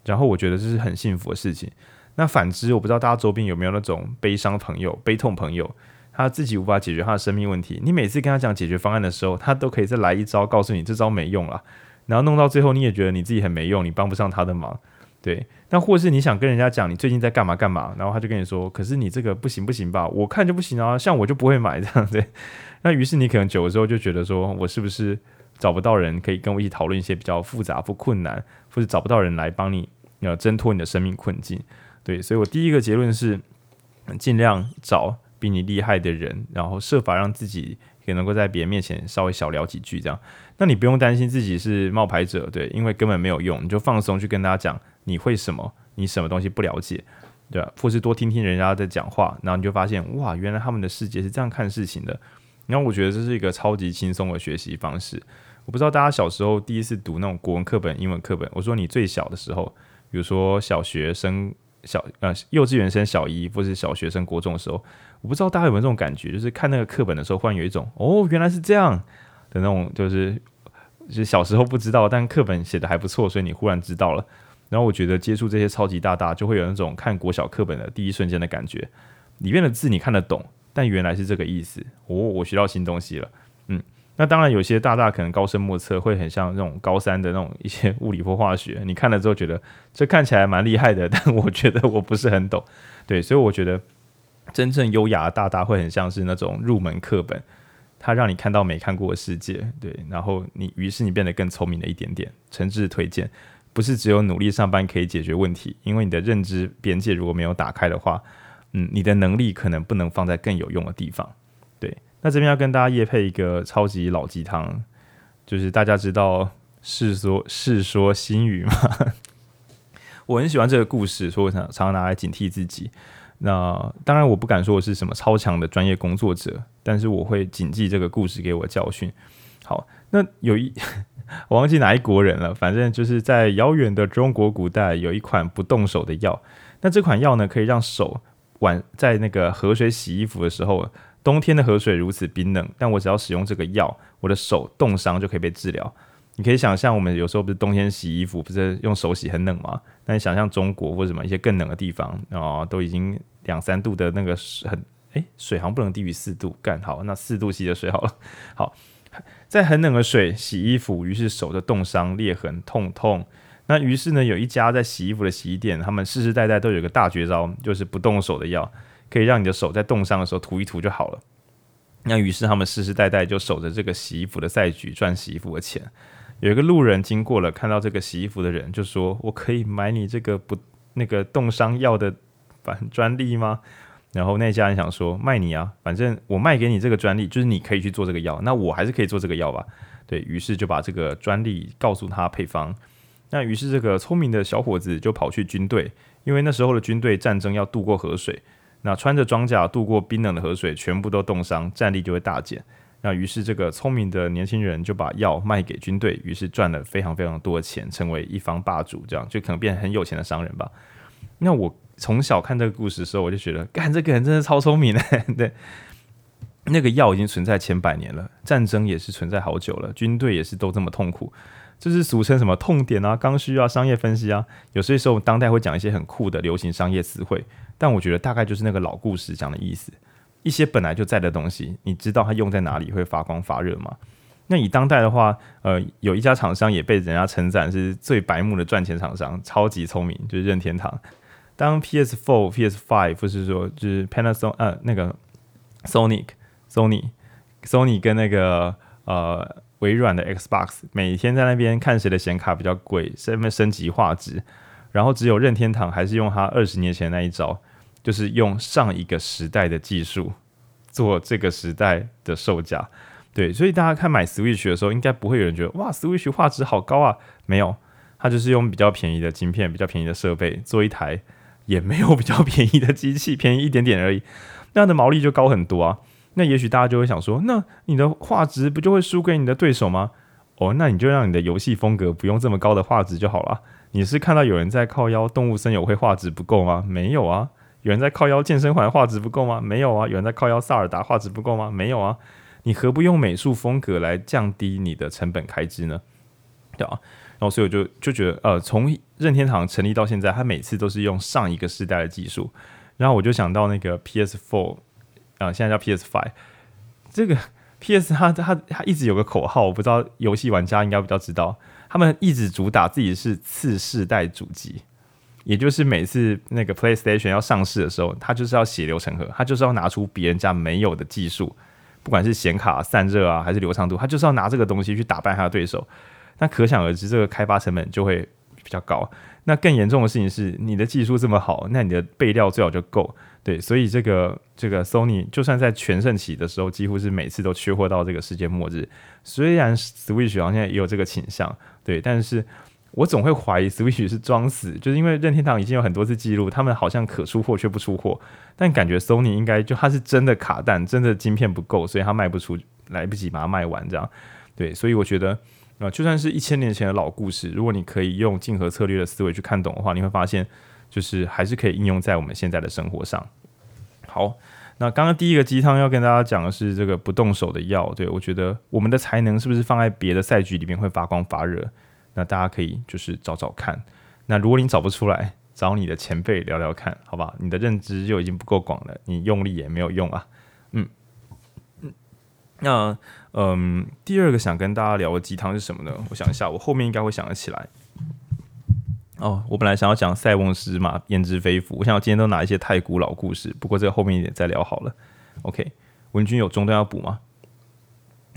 然后我觉得这是很幸福的事情。那反之，我不知道大家周边有没有那种悲伤朋友、悲痛朋友。他自己无法解决他的生命问题，你每次跟他讲解决方案的时候，他都可以再来一招，告诉你这招没用了，然后弄到最后你也觉得你自己很没用，你帮不上他的忙，对。那或是你想跟人家讲你最近在干嘛干嘛，然后他就跟你说，可是你这个不行不行吧，我看就不行啊，像我就不会买这样 对。那于是你可能久了之后就觉得说，我是不是找不到人可以跟我一起讨论一些比较复杂或困难，或者找不到人来帮你要挣脱你的生命困境，对。所以我第一个结论是，尽量找。比你厉害的人，然后设法让自己也能够在别人面前稍微小聊几句，这样，那你不用担心自己是冒牌者，对，因为根本没有用，你就放松去跟大家讲你会什么，你什么东西不了解，对吧？或是多听听人家在讲话，然后你就发现，哇，原来他们的世界是这样看事情的，然后我觉得这是一个超级轻松的学习方式。我不知道大家小时候第一次读那种国文课本、英文课本，我说你最小的时候，比如说小学生小呃幼稚园生小一，或是小学生国中的时候，我不知道大家有没有这种感觉，就是看那个课本的时候，忽然有一种哦原来是这样的那种，就是就是小时候不知道，但课本写的还不错，所以你忽然知道了。然后我觉得接触这些超级大大，就会有那种看国小课本的第一瞬间的感觉，里面的字你看得懂，但原来是这个意思哦，我学到新东西了，那当然，有些大大可能高深莫测，会很像那种高三的那种一些 物理或化学。你看了之后觉得这看起来蛮厉害的，但我觉得我不是很懂。对，所以我觉得真正优雅的大大会很像是那种入门课本，它让你看到没看过的世界。对，然后你于是你变得更聪明了一点点。诚挚推荐，不是只有努力上班可以解决问题，因为你的认知边界如果没有打开的话，嗯，你的能力可能不能放在更有用的地方。对。那这边要跟大家夜配一个超级老鸡汤，就是大家知道《世说世说新语》吗？我很喜欢这个故事，所以我常常拿来警惕自己。那当然，我不敢说我是什么超强的专业工作者，但是我会谨记这个故事给我教训。好，那有一 我忘记哪一国人了，反正就是在遥远的中国古代，有一款不动手的药。那这款药呢，可以让手晚在那个河水洗衣服的时候。冬天的河水如此冰冷，但我只要使用这个药，我的手冻伤就可以被治疗。你可以想象，我们有时候不是冬天洗衣服，不是用手洗很冷吗？那你想象中国或者什么一些更冷的地方啊，都已经两三度的那个水很诶，水好像不能低于四度，干好，那四度洗的水好了。好，在很冷的水洗衣服，于是手的冻伤裂痕痛痛。那于是呢，有一家在洗衣服的洗衣店，他们世世代代都有个大绝招，就是不动手的药。可以让你的手在冻伤的时候涂一涂就好了。那于是他们世世代代就守着这个洗衣服的赛局赚洗衣服的钱。有一个路人经过了，看到这个洗衣服的人，就说：“我可以买你这个不那个冻伤药的反专利吗？”然后那家人想说：“卖你啊，反正我卖给你这个专利，就是你可以去做这个药，那我还是可以做这个药吧？”对，于是就把这个专利告诉他配方。那于是这个聪明的小伙子就跑去军队，因为那时候的军队战争要渡过河水。那穿着装甲渡过冰冷的河水，全部都冻伤，战力就会大减。那于是这个聪明的年轻人就把药卖给军队，于是赚了非常非常多的钱，成为一方霸主，这样就可能变成很有钱的商人吧。那我从小看这个故事的时候，我就觉得，干这个人真的超聪明的。对，那个药已经存在千百年了，战争也是存在好久了，军队也是都这么痛苦，就是俗称什么痛点啊、刚需啊、商业分析啊。有些时候当代会讲一些很酷的流行商业词汇。但我觉得大概就是那个老故事讲的意思，一些本来就在的东西，你知道它用在哪里会发光发热吗？那以当代的话，呃，有一家厂商也被人家称赞是最白目的赚钱厂商，超级聪明，就是任天堂。当 PS4、PS5 不是说就是 Panasonic 呃那个 Sonic、Sony、Sony 跟那个呃微软的 Xbox 每天在那边看谁的显卡比较贵，在那边升级画质，然后只有任天堂还是用他二十年前那一招。就是用上一个时代的技术做这个时代的售价，对，所以大家看买 Switch 的时候，应该不会有人觉得哇，Switch 画质好高啊，没有，它就是用比较便宜的晶片、比较便宜的设备做一台，也没有比较便宜的机器，便宜一点点而已，那样的毛利就高很多啊。那也许大家就会想说，那你的画质不就会输给你的对手吗？哦，那你就让你的游戏风格不用这么高的画质就好了。你是看到有人在靠腰动物森友会画质不够吗？没有啊。有人在靠腰健身环画质不够吗？没有啊。有人在靠腰萨尔达画质不够吗？没有啊。你何不用美术风格来降低你的成本开支呢？对啊。然后所以我就就觉得，呃，从任天堂成立到现在，他每次都是用上一个世代的技术。然后我就想到那个 PS Four，啊、现在叫 PS Five，。这个 PS 它它它一直有个口号，我不知道游戏玩家应该比较知道，他们一直主打自己是次世代主机。也就是每次那个 PlayStation 要上市的时候，它就是要血流成河，它就是要拿出别人家没有的技术，不管是显卡散热啊，还是流畅度，它就是要拿这个东西去打败它的对手。那可想而知，这个开发成本就会比较高。那更严重的事情是，你的技术这么好，那你的备料最好就够。对，所以这个这个 Sony 就算在全盛期的时候，几乎是每次都缺货到这个世界末日。虽然 Switch 好像也有这个倾向，对，但是。我总会怀疑 Switch 是装死，就是因为任天堂已经有很多次记录，他们好像可出货却不出货，但感觉 Sony 应该就它是真的卡弹，真的晶片不够，所以它卖不出，来不及把它卖完这样。对，所以我觉得啊、就算是一千年前的老故事，如果你可以用竞合策略的思维去看懂的话，你会发现就是还是可以应用在我们现在的生活上。好，那刚刚第一个鸡汤要跟大家讲的是这个不动手的药，对，我觉得我们的才能是不是放在别的赛局里面会发光发热？那大家可以就是找找看，那如果你找不出来，找你的前辈聊聊看，好吧？你的认知就已经不够广了，你用力也没有用啊。嗯，那嗯，第二个想跟大家聊的鸡汤是什么呢？我想一下，我后面应该会想得起来。哦，我本来想要讲塞翁失马焉知非福，我想我今天都拿一些太古老故事，不过这个后面一点再聊好了。OK，文君有中断要补吗？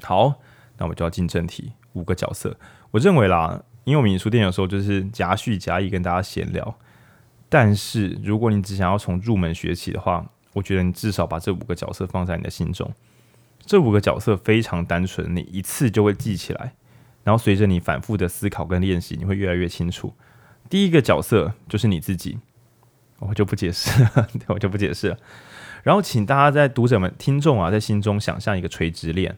好，那我们就要进正题，五个角色，我认为啦。因为我们书店有时候就是夹叙夹议跟大家闲聊，但是如果你只想要从入门学起的话，我觉得你至少把这五个角色放在你的心中。这五个角色非常单纯，你一次就会记起来，然后随着你反复的思考跟练习，你会越来越清楚。第一个角色就是你自己，我就不解释了，我就不解释了。然后请大家在读者们、听众啊，在心中想象一个垂直链，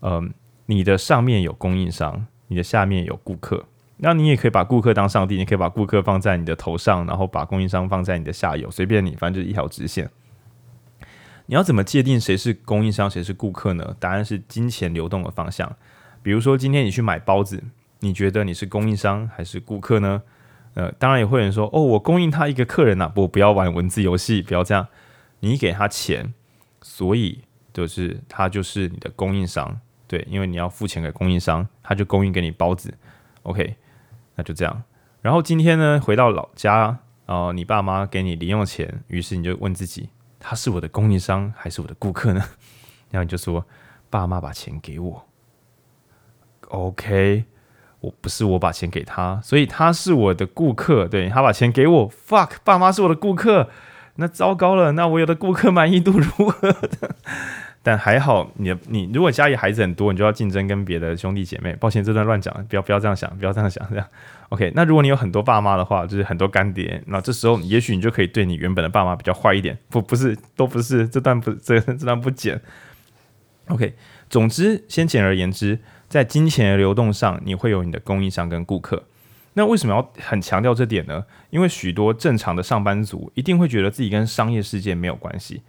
嗯、你的上面有供应商。你的下面有顾客，那你也可以把顾客当上帝，你可以把顾客放在你的头上，然后把供应商放在你的下游，随便你，反正就是一条直线。你要怎么界定谁是供应商，谁是顾客呢？答案是金钱流动的方向。比如说，今天你去买包子，你觉得你是供应商还是顾客呢？呃，当然也会有人说，哦，我供应他一个客人呐、啊，不，不要玩文字游戏，不要这样。你给他钱，所以就是他就是你的供应商。对，因为你要付钱给供应商，他就供应给你包子，OK，那就这样。然后今天呢，回到老家，哦你爸妈给你零用钱，于是你就问自己，他是我的供应商还是我的顾客呢？然后你就说，爸妈把钱给我，OK，我不是我把钱给他，所以他是我的顾客，对，他把钱给我，fuck，爸妈是我的顾客，那糟糕了，那我有的顾客满意度如何的？但还好你，你你如果家里孩子很多，你就要竞争跟别的兄弟姐妹。抱歉，这段乱讲，不要不要这样想，不要这样想，这样 OK。那如果你有很多爸妈的话，就是很多干爹，那这时候也许你就可以对你原本的爸妈比较坏一点。不，不是，都不是，这段不这这段不剪。OK，总之，先简而言之，在金钱的流动上，你会有你的供应商跟顾客。那为什么要很强调这点呢？因为许多正常的上班族一定会觉得自己跟商业世界没有关系。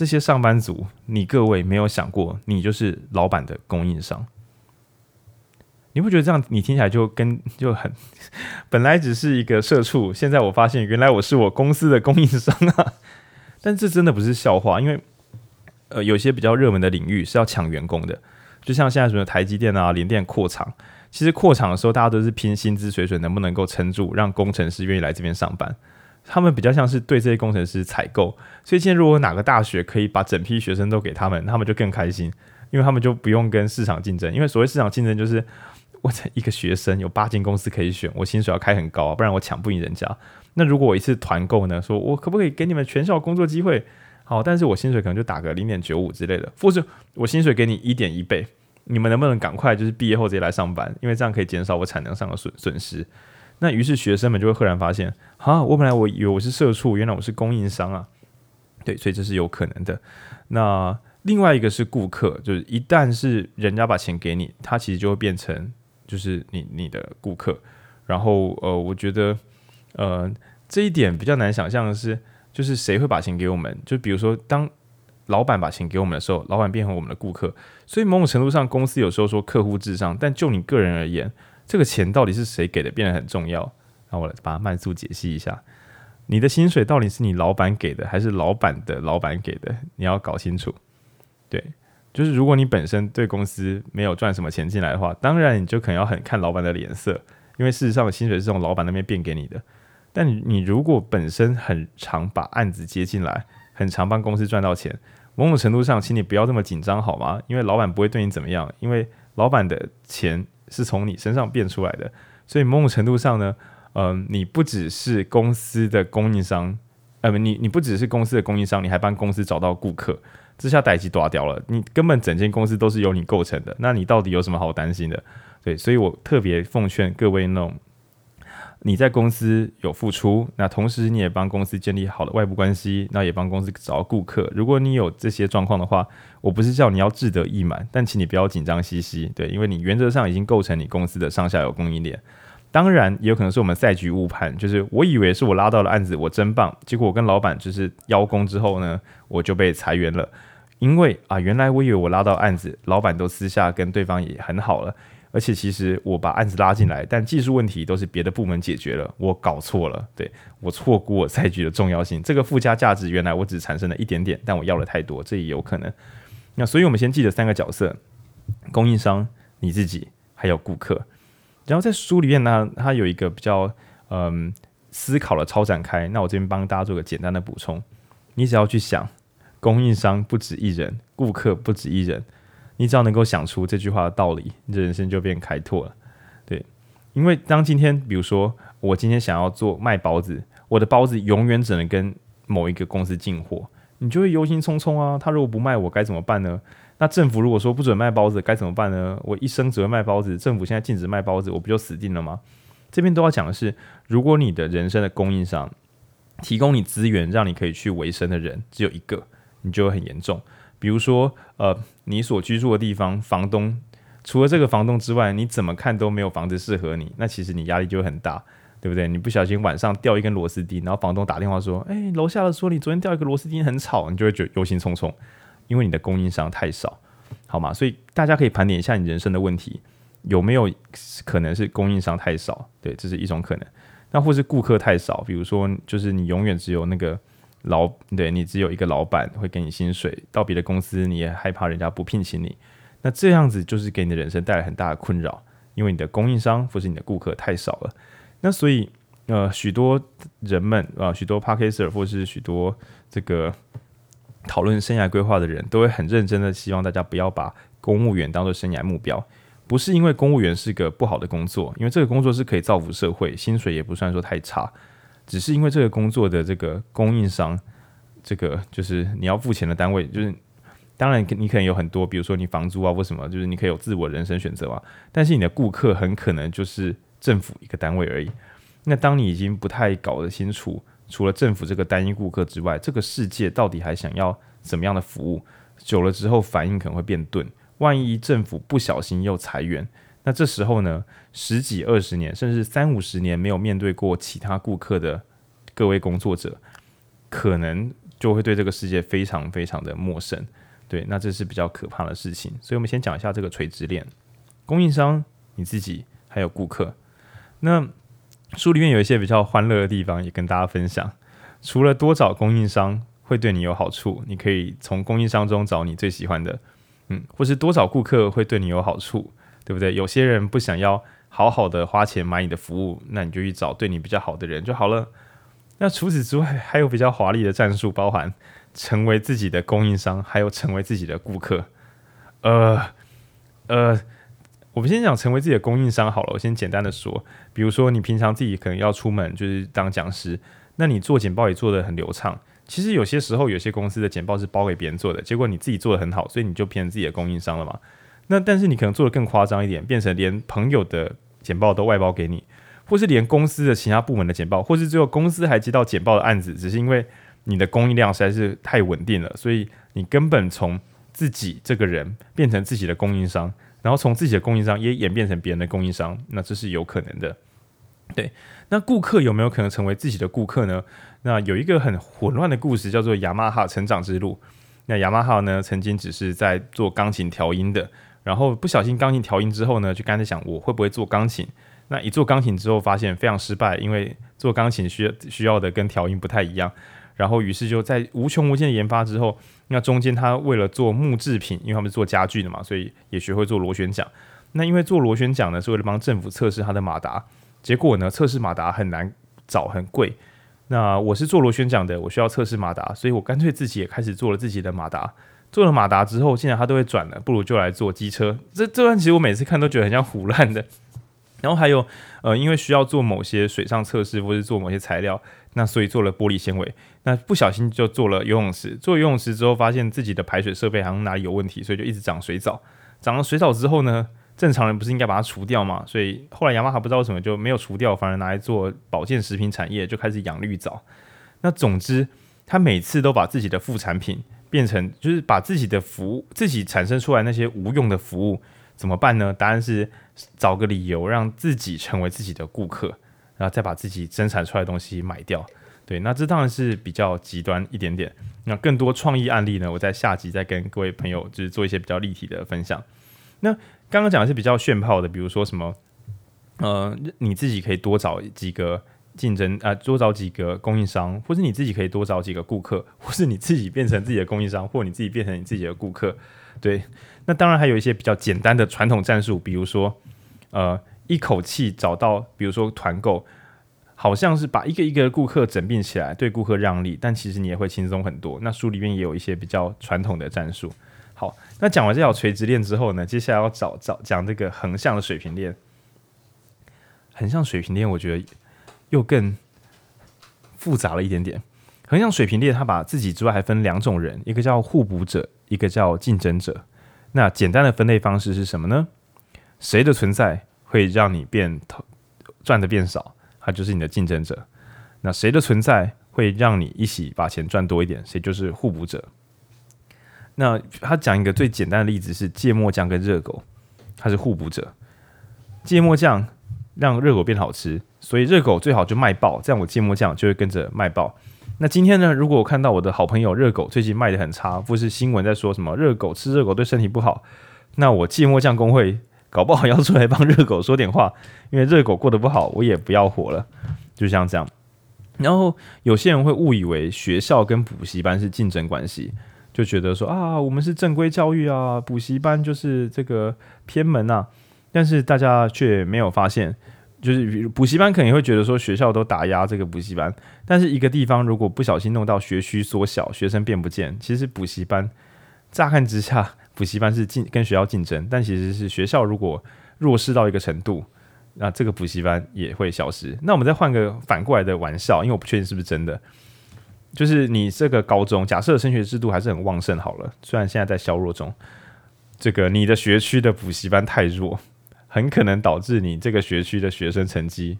这些上班族，你各位没有想过，你就是老板的供应商。你不觉得这样，你听起来就跟就很，本来只是一个社畜，现在我发现原来我是我公司的供应商啊！但这真的不是笑话，因为呃，有些比较热门的领域是要抢员工的，就像现在什么台积电啊、联电扩厂，其实扩厂的时候大家都是拼薪资水准能不能够撑住，让工程师愿意来这边上班。他们比较像是对这些工程师采购，所以现在如果哪个大学可以把整批学生都给他们，他们就更开心，因为他们就不用跟市场竞争。因为所谓市场竞争，就是我这一个学生有八间公司可以选，我薪水要开很高啊，不然我抢不赢人家。那如果我一次团购呢，说我可不可以给你们全校工作机会？好，但是我薪水可能就打个零点九五之类的，或是我薪水给你一点一倍，你们能不能赶快就是毕业后直接来上班？因为这样可以减少我产能上的损损失。那于是学生们就会赫然发现，啊，我本来我以为我是社畜，原来我是供应商啊。对，所以这是有可能的。那另外一个是顾客，就是一旦是人家把钱给你，他其实就会变成就是你你的顾客。然后呃，我觉得呃这一点比较难想象的是，就是谁会把钱给我们？就比如说当老板把钱给我们的时候，老板变成我们的顾客。所以某种程度上，公司有时候说客户至上，但就你个人而言。这个钱到底是谁给的，变得很重要。那我来把它慢速解析一下。你的薪水到底是你老板给的，还是老板的老板给的？你要搞清楚。对，就是如果你本身对公司没有赚什么钱进来的话，当然你就可能要很看老板的脸色，因为事实上薪水是从老板那边变给你的。但你你如果本身很常把案子接进来，很常帮公司赚到钱，某种程度上，请你不要这么紧张好吗？因为老板不会对你怎么样，因为老板的钱。是从你身上变出来的，所以某种程度上呢，嗯、你不只是公司的供应商，呃，你你不只是公司的供应商，你还帮公司找到顾客，这下歹机打掉了。你根本整间公司都是由你构成的，那你到底有什么好担心的？对，所以我特别奉劝各位那种。你在公司有付出，那同时你也帮公司建立好的外部关系，那也帮公司找到顾客。如果你有这些状况的话，我不是叫你要志得意满，但请你不要紧张兮兮，对，因为你原则上已经构成你公司的上下游供应链。当然，也有可能是我们赛局误判，就是我以为是我拉到了案子，我真棒，结果我跟老板就是邀功之后呢，我就被裁员了。因为啊，原来我以为我拉到案子，老板都私下跟对方也很好了。而且其实我把案子拉进来，但技术问题都是别的部门解决了，我搞错了，对，我错估我赛局的重要性，这个附加价值原来我只产生了一点点，但我要了太多，这也有可能。那所以我们先记得三个角色：供应商、你自己，还有顾客。然后在书里面呢，它有一个比较嗯思考的超展开。那我这边帮大家做个简单的补充：你只要去想，供应商不止一人，顾客不止一人。你只要能够想出这句话的道理，你的人生就变开拓了。对，因为当今天，比如说我今天想要做卖包子，我的包子永远只能跟某一个公司进货，你就会忧心忡忡啊。他如果不卖我该怎么办呢？那政府如果说不准卖包子该怎么办呢？我一生只会卖包子，政府现在禁止卖包子，我不就死定了吗？这边都要讲的是，如果你的人生的供应商提供你资源，让你可以去维生的人只有一个，你就会很严重。比如说，呃，你所居住的地方，房东除了这个房东之外，你怎么看都没有房子适合你，那其实你压力就很大，对不对？你不小心晚上掉一根螺丝钉，然后房东打电话说：“哎，楼下的说你昨天掉一个螺丝钉很吵。”你就会觉忧心忡忡，因为你的供应商太少，好吗？所以大家可以盘点一下你人生的问题，有没有可能是供应商太少？对，这是一种可能。那或是顾客太少，比如说就是你永远只有那个。老对你只有一个老板会给你薪水，到别的公司你也害怕人家不聘请你，那这样子就是给你的人生带来很大的困扰，因为你的供应商或是你的顾客太少了。那所以呃，许多人们啊、许多 Podcaster 或是许多这个讨论生涯规划的人都会很认真的希望大家不要把公务员当做生涯目标，不是因为公务员是个不好的工作，因为这个工作是可以造福社会，薪水也不算说太差。只是因为这个工作的这个供应商，这个就是你要付钱的单位，就是当然你可能有很多，比如说你房租啊或什么，就是你可以有自我人生选择啊。但是你的顾客很可能就是政府一个单位而已。那当你已经不太搞得清楚，除了政府这个单一顾客之外，这个世界到底还想要怎么样的服务？久了之后反应可能会变钝。万一政府不小心又裁员。那这时候呢，十几二十年，甚至三五十年没有面对过其他顾客的各位工作者，可能就会对这个世界非常非常的陌生。对，那这是比较可怕的事情。所以，我们先讲一下这个垂直链：供应商、你自己，还有顾客。那书里面有一些比较欢乐的地方，也跟大家分享。除了多找供应商会对你有好处，你可以从供应商中找你最喜欢的，嗯，或是多找顾客会对你有好处。对不对？有些人不想要好好的花钱买你的服务，那你就去找对你比较好的人就好了。那除此之外，还有比较华丽的战术，包含成为自己的供应商，还有成为自己的顾客。呃呃，我们先讲成为自己的供应商好了。我先简单的说，比如说你平常自己可能要出门就是当讲师，那你做简报也做得很流畅。其实有些时候，有些公司的简报是包给别人做的，结果你自己做得很好，所以你就变成自己的供应商了嘛。那但是你可能做得更夸张一点，变成连朋友的简报都外包给你，或是连公司的其他部门的简报，或是最后公司还接到简报的案子，只是因为你的供应量实在是太稳定了，所以你根本从自己这个人变成自己的供应商，然后从自己的供应商也演变成别人的供应商，那这是有可能的。对，那顾客有没有可能成为自己的顾客呢？那有一个很混乱的故事叫做雅马哈成长之路。那雅马哈呢，曾经只是在做钢琴调音的。然后不小心钢琴调音之后呢，就开始想我会不会做钢琴？那一做钢琴之后发现非常失败，因为做钢琴需要需要的跟调音不太一样。然后于是就在无穷无尽的研发之后，那中间他为了做木制品，因为他们是做家具的嘛，所以也学会做螺旋桨。那因为做螺旋桨呢，是为了帮政府测试他的马达。结果呢，测试马达很难找，很贵。那我是做螺旋桨的，我需要测试马达，所以我干脆自己也开始做了自己的马达。做了马达之后，现在他都会转了，不如就来做机车。这这段其实我每次看都觉得很像胡乱的。然后还有呃，因为需要做某些水上测试或者做某些材料，那所以做了玻璃纤维。那不小心就做了游泳池，做游泳池之后发现自己的排水设备好像哪里有问题，所以就一直长水藻。长了水藻之后呢，正常人不是应该把它除掉吗？所以后来雅马哈不知道为什么就没有除掉，反而拿来做保健食品产业，就开始养绿藻。那总之，他每次都把自己的副产品变成，就是把自己的服务，自己产生出来那些无用的服务，怎么办呢？答案是找个理由让自己成为自己的顾客，然后再把自己生产出来的东西买掉。对，那这当然是比较极端一点点。那更多创意案例呢，我在下集再跟各位朋友就是做一些比较立体的分享。那刚刚讲的是比较炫炮的，比如说什么，呃，你自己可以多找几个竞争啊、多找几个供应商，或是你自己可以多找几个顾客，或是你自己变成自己的供应商，或你自己变成你自己的顾客。对，那当然还有一些比较简单的传统战术，比如说，呃，一口气找到，比如说团购。好像是把一个一个顾客整并起来，对顾客让利，但其实你也会轻松很多。那书里面也有一些比较传统的战术。好，那讲完这条垂直链之后呢，接下来要找找讲这个横向的水平链。横向水平链，我觉得又更复杂了一点点。横向水平列，它把自己之外还分两种人，一个叫互补者，一个叫竞争者。那简单的分类方式是什么呢？谁的存在会让你变赚的变少？他就是你的竞争者，那谁的存在会让你一起把钱赚多一点？谁就是互补者。那他讲一个最简单的例子是芥末酱跟热狗，它是互补者。芥末酱让热狗变好吃，所以热狗最好就卖爆，这样我芥末酱就会跟着卖爆。那今天呢，如果我看到我的好朋友热狗最近卖得很差，或是新闻在说什么热狗吃热狗对身体不好，那我芥末酱工会。搞不好要出来帮热狗说点话，因为热狗过得不好，我也不要活了，就像这样。然后有些人会误以为学校跟补习班是竞争关系，就觉得说啊，我们是正规教育啊，补习班就是这个偏门啊。但是大家却没有发现，就是补习班可能会觉得说学校都打压这个补习班，但是一个地方如果不小心弄到学区缩小，学生变不见，其实补习班乍看之下。补习班是竞跟学校竞争，但其实是学校如果弱势到一个程度，那这个补习班也会消失。那我们再换个反过来的玩笑，因为我不确定是不是真的，就是你这个高中假设升学制度还是很旺盛好了，虽然现在在削弱中，这个你的学区的补习班太弱，很可能导致你这个学区的学生成绩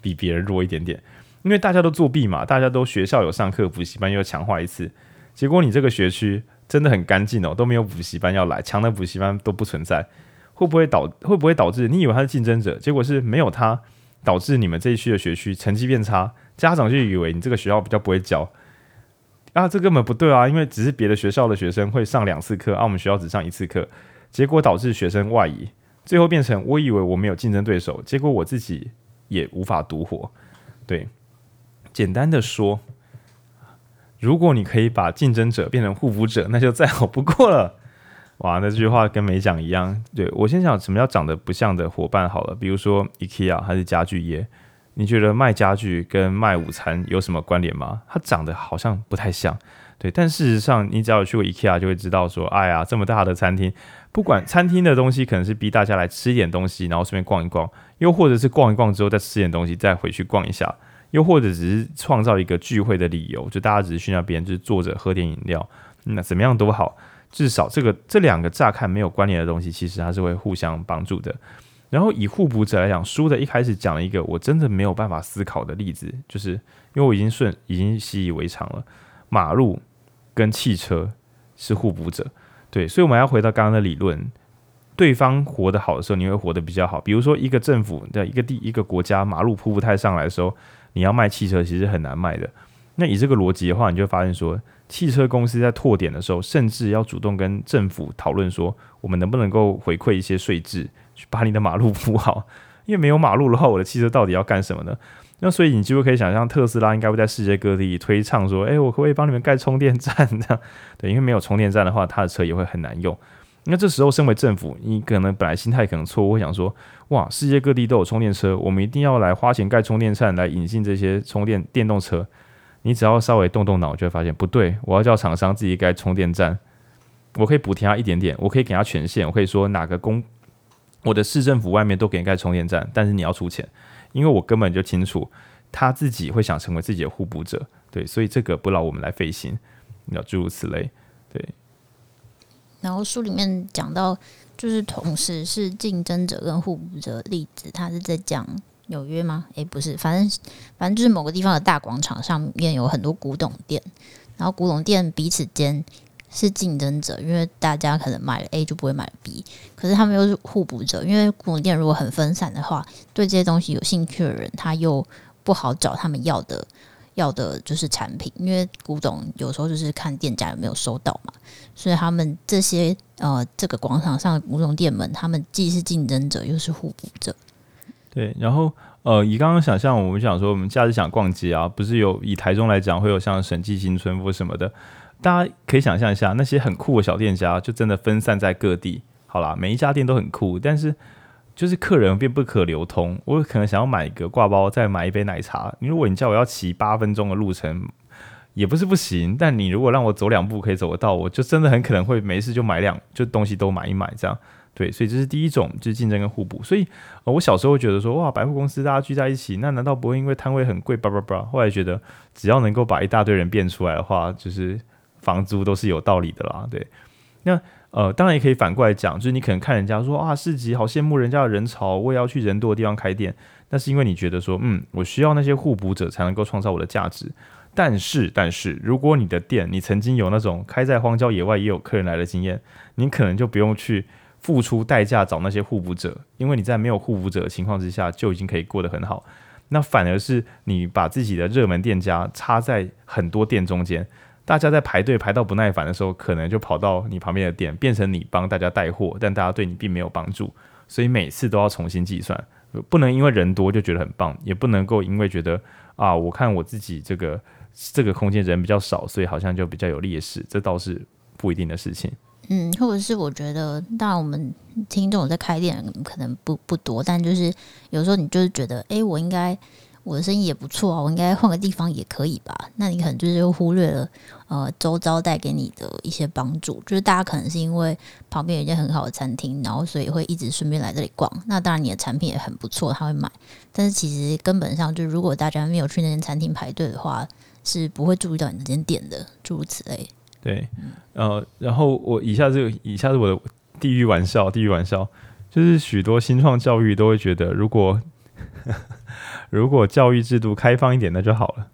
比别人弱一点点，因为大家都作弊嘛，大家都学校有上课，补习班又强化一次，结果你这个学区。真的很干净哦，都没有补习班要来，强的补习班都不存在，会不会导会不会导致你以为他是竞争者，结果是没有他，导致你们这一区的学区成绩变差，家长就以为你这个学校比较不会教，啊，这根本不对啊，因为只是别的学校的学生会上两次课，啊，我们学校只上一次课，结果导致学生外移，最后变成我以为我没有竞争对手，结果我自己也无法独活，对，简单的说。如果你可以把竞争者变成互补者，那就再好不过了。哇，那这句话跟没讲一样。对，我先讲什么叫长得不像的伙伴好了，比如说 IKEA 还是家具业，你觉得卖家具跟卖午餐有什么关联吗？它长得好像不太像，对。但事实上，你只要有去过 IKEA，就会知道说，哎呀，这么大的餐厅，不管餐厅的东西可能是逼大家来吃一点东西，然后顺便逛一逛，又或者是逛一逛之后再吃点东西，再回去逛一下。又或者只是创造一个聚会的理由，就大家只是去那边就是坐着喝点饮料，那怎么样都好，至少这个这两个乍看没有关联的东西，其实它是会互相帮助的。然后以互补者来讲，书的一开始讲了一个我真的没有办法思考的例子，就是因为我已经顺已经习以为常了，马路跟汽车是互补者，对，所以我们要回到刚刚的理论，对方活得好的时候，你会活得比较好。比如说一个政府的一个地一个国家马路铺不太上来的时候。你要卖汽车其实很难卖的。那以这个逻辑的话，你就会发现说，汽车公司在拓点的时候，甚至要主动跟政府讨论说，我们能不能够回馈一些税制，去把你的马路 铺好。因为没有马路的话，我的汽车到底要干什么呢？那所以你就会可以想象，特斯拉应该会在世界各地推倡说，诶，我可不可以帮你们盖充电站？这样对，因为没有充电站的话，他的车也会很难用。那这时候，身为政府，你可能本来心态可能错误，会想说：哇，世界各地都有充电车，我们一定要来花钱盖充电站来引进这些充电电动车。你只要稍微动动脑，就会发现不对。我要叫厂商自己盖充电站，我可以补贴他一点点，我可以给他权限，我可以说哪个公我的市政府外面都给你盖充电站，但是你要出钱，因为我根本就清楚他自己会想成为自己的互补者，对，所以这个不劳我们来费心，要诸如此类，对。然后书里面讲到，就是同时是竞争者跟互补者例子，他是在讲纽约吗？诶，不是，反正反正就是某个地方的大广场上面有很多古董店，然后古董店彼此间。是竞争者，因为大家可能买了 A 就不会买了 B，可是他们又是互补者，因为古董店如果很分散的话，对这些东西有兴趣的人他又不好找他们要的要的就是产品，因为古董有时候就是看店家有没有收到嘛，所以他们这些呃这个广场上的古董店们，他们既是竞争者又是互补者。对，然后呃以刚刚想象，我们想说我们假日想逛街啊，不是有以台中来讲会有像审计新村或什么的。大家可以想象一下，那些很酷的小店家，就真的分散在各地。好啦，每一家店都很酷，但是就是客人便不可流通。我可能想要买一个挂包，再买一杯奶茶。你如果你叫我要骑八分钟的路程，也不是不行。但你如果让我走两步可以走得到，我就真的很可能会没事就买两，就东西都买一买这样。对，所以这是第一种，就是竞争跟互补。所以，呃，我小时候觉得说，哇，百货公司大家聚在一起，那难道不会因为摊位很贵？叭叭叭。后来觉得，只要能够把一大堆人变出来的话，就是。房租都是有道理的啦，对。那呃，当然也可以反过来讲，就是你可能看人家说啊，市集好羡慕人家的人潮，我也要去人多的地方开店。那是因为你觉得说，嗯，我需要那些互补者才能够创造我的价值。但是，但是如果你的店你曾经有那种开在荒郊野外也有客人来的经验，你可能就不用去付出代价找那些互补者，因为你在没有互补者的情况之下就已经可以过得很好。那反而是你把自己的热门店家插在很多店中间。大家在排队排到不耐烦的时候，可能就跑到你旁边的店，变成你帮大家带货，但大家对你并没有帮助，所以每次都要重新计算，不能因为人多就觉得很棒，也不能够因为觉得啊，我看我自己这个这个空间人比较少，所以好像就比较有劣势，这倒是不一定的事情。嗯，或者是我觉得，当然我们听众在开店可能不不多，但就是有时候你就是觉得，诶，我应该。我的生意也不错啊，我应该换个地方也可以吧？那你可能就是忽略了呃周遭带给你的一些帮助，就是大家可能是因为旁边有一间很好的餐厅，然后所以会一直顺便来这里逛。那当然你的产品也很不错，他会买。但是其实根本上就是如果大家没有去那间餐厅排队的话，是不会注意到你那间店的，诸如此类。对，呃，然后我以下这个以下是我的地狱玩笑，地狱玩笑就是许多新创教育都会觉得如果。如果教育制度开放一点，那就好了。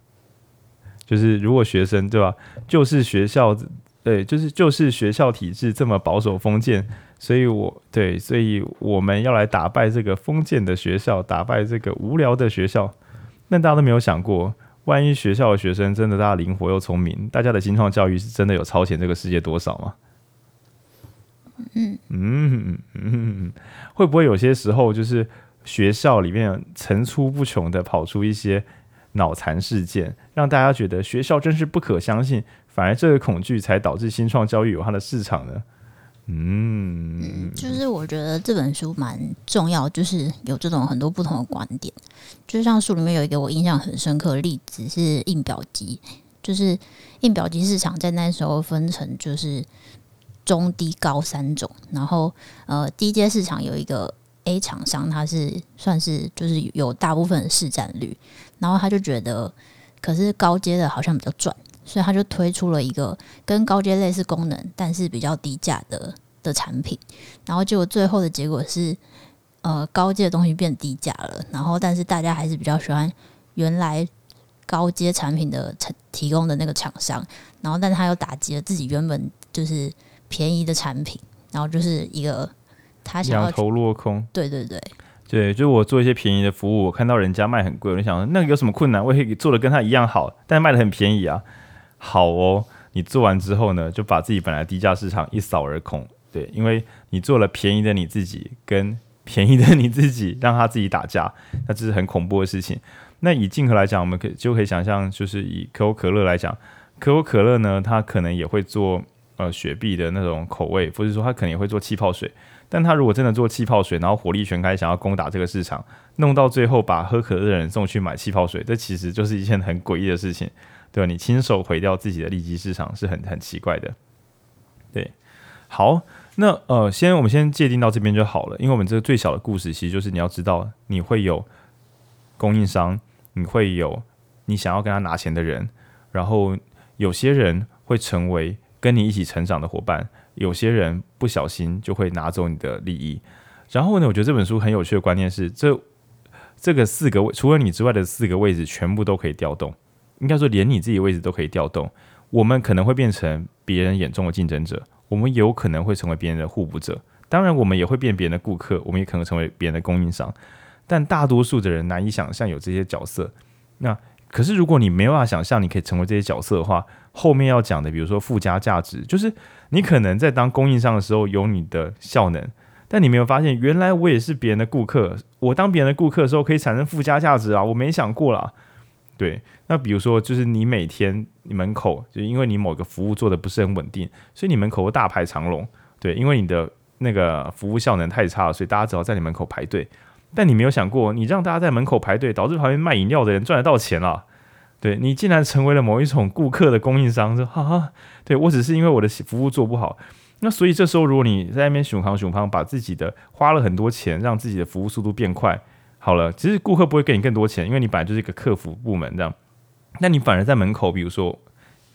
就是如果学生对吧，就是学校对，就是就是学校体制这么保守封建，所以我对，所以我们要来打败这个封建的学校，打败这个无聊的学校。但大家都没有想过，万一学校的学生真的大家灵活又聪明，大家的新创教育是真的有超前这个世界多少吗？嗯嗯嗯，会不会有些时候就是？学校里面层出不穷的跑出一些脑残事件，让大家觉得学校真是不可相信，反而这个恐惧才导致新创教育有它的市场呢。嗯，嗯，就是我觉得这本书蛮重要，就是有这种很多不同的观点。就像书里面有一个我印象很深刻的例子是印表机，就是印表机市场在那时候分成就是中低高三种，然后呃低阶市场有一个。A 厂商他是算是就是有大部分的市占率，然后他就觉得，可是高阶的好像比较赚，所以他就推出了一个跟高阶类似功能，但是比较低价的的产品，然后结果最后的结果是，呃，高阶的东西变低价了，然后但是大家还是比较喜欢原来高阶产品的产提供的那个厂商，然后但是他又打击了自己原本就是便宜的产品，然后就是一个。他想两头落空，对对对，对，就我做一些便宜的服务，我看到人家卖很贵，我就想说那个有什么困难？我也可以做的跟他一样好，但卖的很便宜啊。好哦，你做完之后呢，就把自己本来低价市场一扫而空。对，因为你做了便宜的你自己跟便宜的你自己，让他自己打架，那这是很恐怖的事情。那以竞合来讲，我们可就可以想象，就是以可口可乐来讲，可口可乐呢，它可能也会做呃雪碧的那种口味，或者说它可能也会做气泡水。但他如果真的做气泡水，然后火力全开，想要攻打这个市场，弄到最后把喝可乐的人送去买气泡水，这其实就是一件很诡异的事情，对吧？你亲手毁掉自己的利基市场是很很奇怪的。对，好，那呃，先我们先界定到这边就好了，因为我们这个最小的故事，其实就是你要知道，你会有供应商，你会有你想要跟他拿钱的人，然后有些人会成为跟你一起成长的伙伴，有些人不小心就会拿走你的利益。然后呢，我觉得这本书很有趣的观念是，这这个四个位，除了你之外的四个位置，全部都可以调动。应该说，连你自己位置都可以调动。我们可能会变成别人眼中的竞争者，我们有可能会成为别人的互补者。当然，我们也会变别人的顾客，我们也可能成为别人的供应商。但大多数的人难以想象有这些角色。那可是，如果你没办法想象你可以成为这些角色的话，后面要讲的，比如说附加价值，就是你可能在当供应商的时候有你的效能，但你没有发现，原来我也是别人的顾客。我当别人的顾客的时候，可以产生附加价值啊！我没想过啦。对，那比如说，就是你每天你门口，就因为你某个服务做的不是很稳定，所以你门口会大排长龙。对，因为你的那个服务效能太差了，所以大家只好在你门口排队。但你没有想过，你让大家在门口排队，导致旁边卖饮料的人赚得到钱了。对，你竟然成为了某一种顾客的供应商，说 哈哈，对，我只是因为我的服务做不好。那所以这时候，如果你在那边熊扛熊扛，把自己的花了很多钱，让自己的服务速度变快。好了，其实顾客不会给你更多钱，因为你本来就是一个客服部门这样。那你反而在门口，比如说，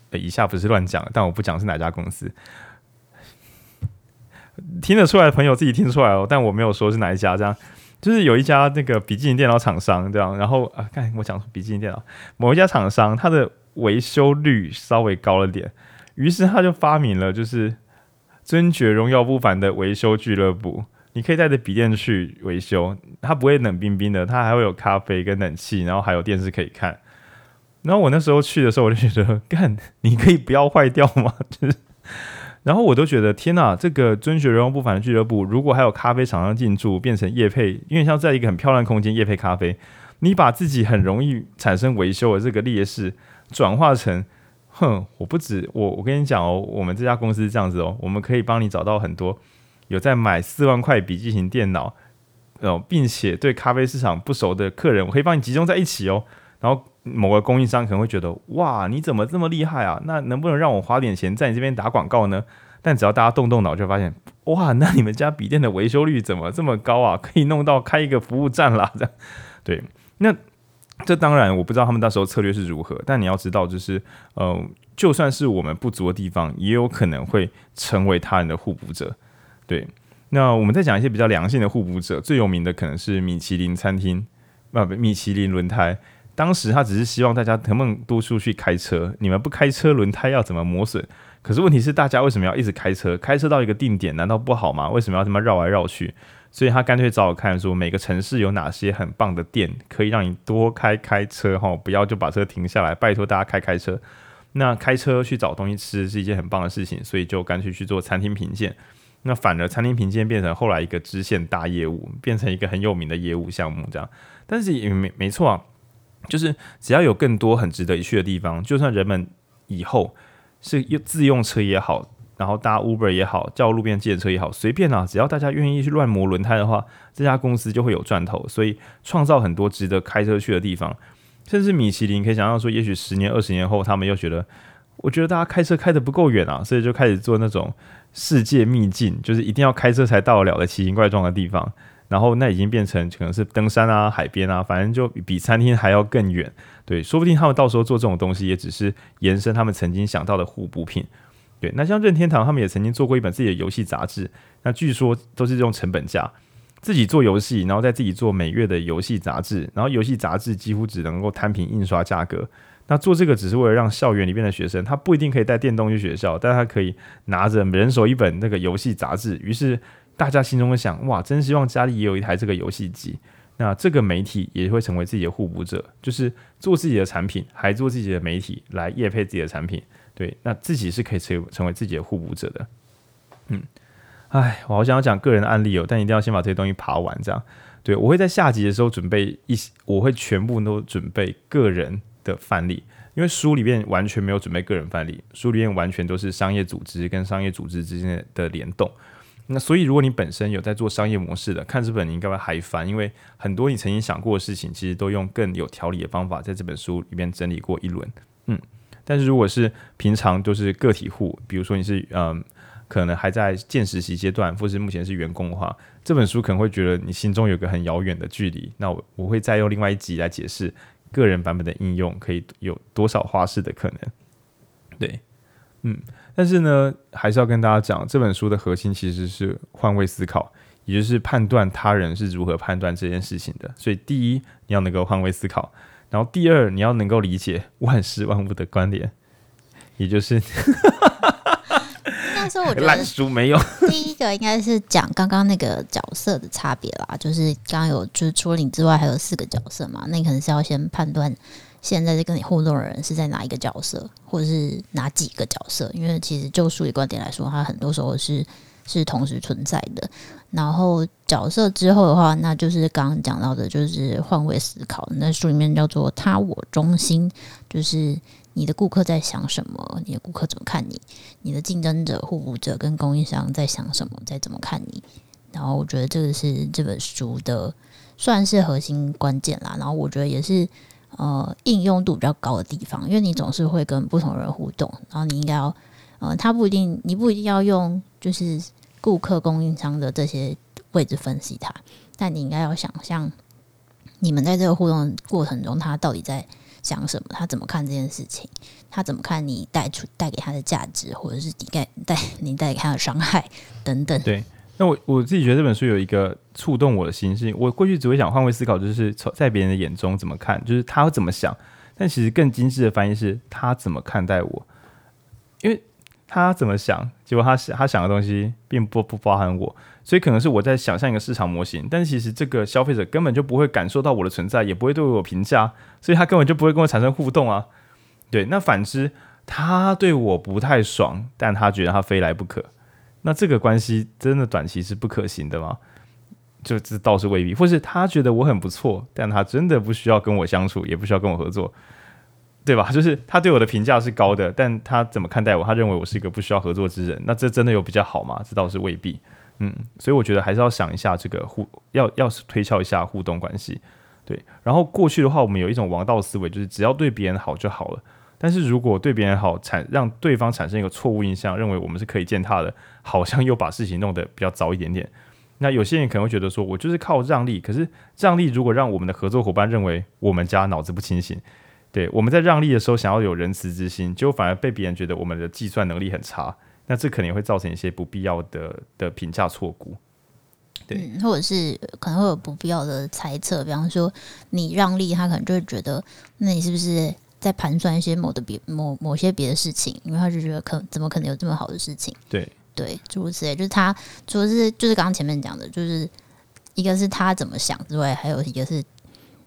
呃，以下不是乱讲，但我不讲是哪家公司，听得出来的朋友自己听出来哦。但我没有说是哪一家，这样就是有一家那个笔记型电脑厂商这样。然后啊，看我讲笔记型电脑，某一家厂商，它的维修率稍微高了点，于是他就发明了就是尊爵荣耀不凡的维修俱乐部。你可以带着笔电去维修，它不会冷冰冰的，它还会有咖啡跟冷气，然后还有电视可以看。然后我那时候去的时候，我就觉得，干，你可以不要坏掉吗？就是，然后我都觉得，天哪，这个尊爵荣耀不凡的俱乐部，如果还有咖啡厂商进驻，变成夜配，因为像在一个很漂亮空间夜配咖啡，你把自己很容易产生维修的这个劣势转化成，哼，我不止我，我跟你讲哦，我们这家公司是这样子哦，我们可以帮你找到很多。有在买四万块笔记型电脑，哦，并且对咖啡市场不熟的客人，我可以帮你集中在一起哦。然后某个供应商可能会觉得，哇，你怎么这么厉害啊？那能不能让我花点钱在你这边打广告呢？但只要大家动动脑，就发现，哇，那你们家笔电的维修率怎么这么高啊？可以弄到开一个服务站啦，这样。对，那这当然我不知道他们那时候策略是如何，但你要知道，就是，呃，就算是我们不足的地方，也有可能会成为他人的互补者。对，那我们再讲一些比较良性的互补者，最有名的可能是米其林餐厅，啊不，米其林轮胎。当时他只是希望大家能不能多出去开车，你们不开车，轮胎要怎么磨损？可是问题是，大家为什么要一直开车？开车到一个定点难道不好吗？为什么要这么绕来绕去？所以他干脆找我看说，每个城市有哪些很棒的店，可以让你多开开车哈，不要就把车停下来，拜托大家开开车。那开车去找东西吃是一件很棒的事情，所以就干脆去做餐厅评鉴。那反而餐厅评鉴变成后来一个支线大业务，变成一个很有名的业务项目这样。但是也没没错啊，就是只要有更多很值得一去的地方，就算人们以后是用自用车也好，然后搭 Uber 也好，叫路边借车也好，随便啊，只要大家愿意去乱磨轮胎的话，这家公司就会有赚头。所以创造很多值得开车去的地方，甚至米其林可以想象说，也许十年、二十年后，他们又觉得，我觉得大家开车开得不够远啊，所以就开始做那种。世界秘境就是一定要开车才到得了的奇形怪状的地方，然后那已经变成可能是登山啊、海边啊，反正就比餐厅还要更远。对，说不定他们到时候做这种东西，也只是延伸他们曾经想到的互补品。对，那像任天堂他们也曾经做过一本自己的游戏杂志，那据说都是这种成本价，自己做游戏，然后再自己做每月的游戏杂志，然后游戏杂志几乎只能够摊平印刷价格。那做这个只是为了让校园里面的学生，他不一定可以带电动去学校，但他可以拿着人手一本那个游戏杂志。于是大家心中会想：哇，真希望家里也有一台这个游戏机。那这个媒体也会成为自己的互补者，就是做自己的产品，还做自己的媒体来业配自己的产品。对，那自己是可以成成为自己的互补者的。嗯，哎，我好想要讲个人的案例哦，但一定要先把这些东西爬完。这样，对，我会在下集的时候准备一些，我会全部都准备个人的范例，因为书里面完全没有准备个人范例，书里面完全都是商业组织跟商业组织之间的联动。那所以，如果你本身有在做商业模式的，看这本你应该会嗨翻，因为很多你曾经想过的事情，其实都用更有条理的方法在这本书里面整理过一轮。嗯，但是如果是平常都是个体户，比如说你是嗯可能还在见实习阶段，或是目前是员工的话，这本书可能会觉得你心中有个很遥远的距离。那我我会再用另外一集来解释个人版本的应用可以有多少花式的可能。对，嗯，但是呢，还是要跟大家讲，这本书的核心其实是换位思考，也就是判断他人是如何判断这件事情的。所以，第一，你要能够换位思考；然后，第二，你要能够理解万事万物的关联，也就是。但是我觉得烂书没有。第一个应该是讲刚刚那个角色的差别啦，就是刚刚有就是除了你之外还有四个角色嘛，那你可能是要先判断现在在跟你互动的人是在哪一个角色，或者是哪几个角色，因为其实就书里观点来说，它很多时候是是同时存在的。然后角色之后的话，那就是刚刚讲到的，就是换位思考。那书里面叫做他我中心，就是。你的顾客在想什么？你的顾客怎么看你？你的竞争者、互补者跟供应商在想什么？在怎么看你？然后我觉得这个是这本书的算是核心关键啦。然后我觉得也是呃应用度比较高的地方，因为你总是会跟不同人互动，然后你应该要呃，他不一定，你不一定要用就是顾客、供应商的这些位置分析他，但你应该要想象你们在这个互动过程中，他到底在。想什么？他怎么看这件事情？他怎么看你带出带给他的价值，或者是你带带你带给他的伤害等等？对，那我我自己觉得这本书有一个触动我的心，是我过去只会想换位思考，就是从在别人的眼中怎么看，就是他会怎么想。但其实更精致的翻译是他怎么看待我，因为他怎么想，结果他想他想的东西并不不包含我。所以可能是我在想象一个市场模型，但其实这个消费者根本就不会感受到我的存在，也不会对我有评价，所以他根本就不会跟我产生互动啊。对，那反之，他对我不太爽，但他觉得他非来不可，那这个关系真的短期是不可行的吗？就这倒是未必，或是他觉得我很不错，但他真的不需要跟我相处，也不需要跟我合作，对吧？就是他对我的评价是高的，但他怎么看待我？他认为我是一个不需要合作之人，那这真的有比较好吗？这倒是未必。嗯，所以我觉得还是要想一下这个互，要要推敲一下互动关系，对。然后过去的话，我们有一种王道思维，就是只要对别人好就好了。但是如果对别人好，产让对方产生一个错误印象，认为我们是可以践踏的，好像又把事情弄得比较糟一点点。那有些人可能会觉得说，我就是靠让利，可是让利如果让我们的合作伙伴认为我们家脑子不清醒，对，我们在让利的时候想要有仁慈之心，结果反而被别人觉得我们的计算能力很差。那这可能会造成一些不必要的的评价错估，对、嗯，或者是可能会有不必要的猜测，比方说你让利，他可能就会觉得，那你是不是在盘算一些某的别某某些别的事情？因为他就觉得可怎么可能有这么好的事情？对对，诸如此类，就是他除了是就是刚刚前面讲的，就是一个是他怎么想之外，还有一个是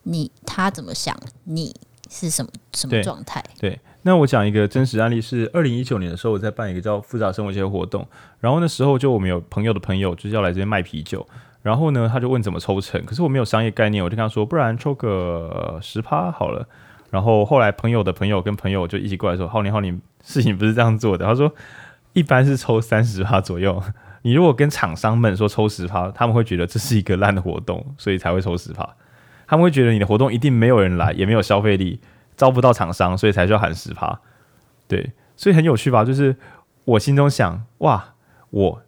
你他怎么想，你是什么什么状态？对。对那我讲一个真实案例，是二零一九年的时候，我在办一个叫复杂生活节的活动，然后那时候就我们有朋友的朋友就是要来这边卖啤酒，然后呢他就问怎么抽成，可是我没有商业概念，我就跟他说，不然抽个十趴好了。然后后来朋友的朋友跟朋友就一起过来说，浩年浩年，事情不是这样做的。他说一般是抽三十趴左右，你如果跟厂商们说抽十趴，他们会觉得这是一个烂的活动，所以才会抽十趴，他们会觉得你的活动一定没有人来，也没有消费力。招不到厂商，所以才需要喊十趴，对，所以很有趣吧？就是我心中想，哇，我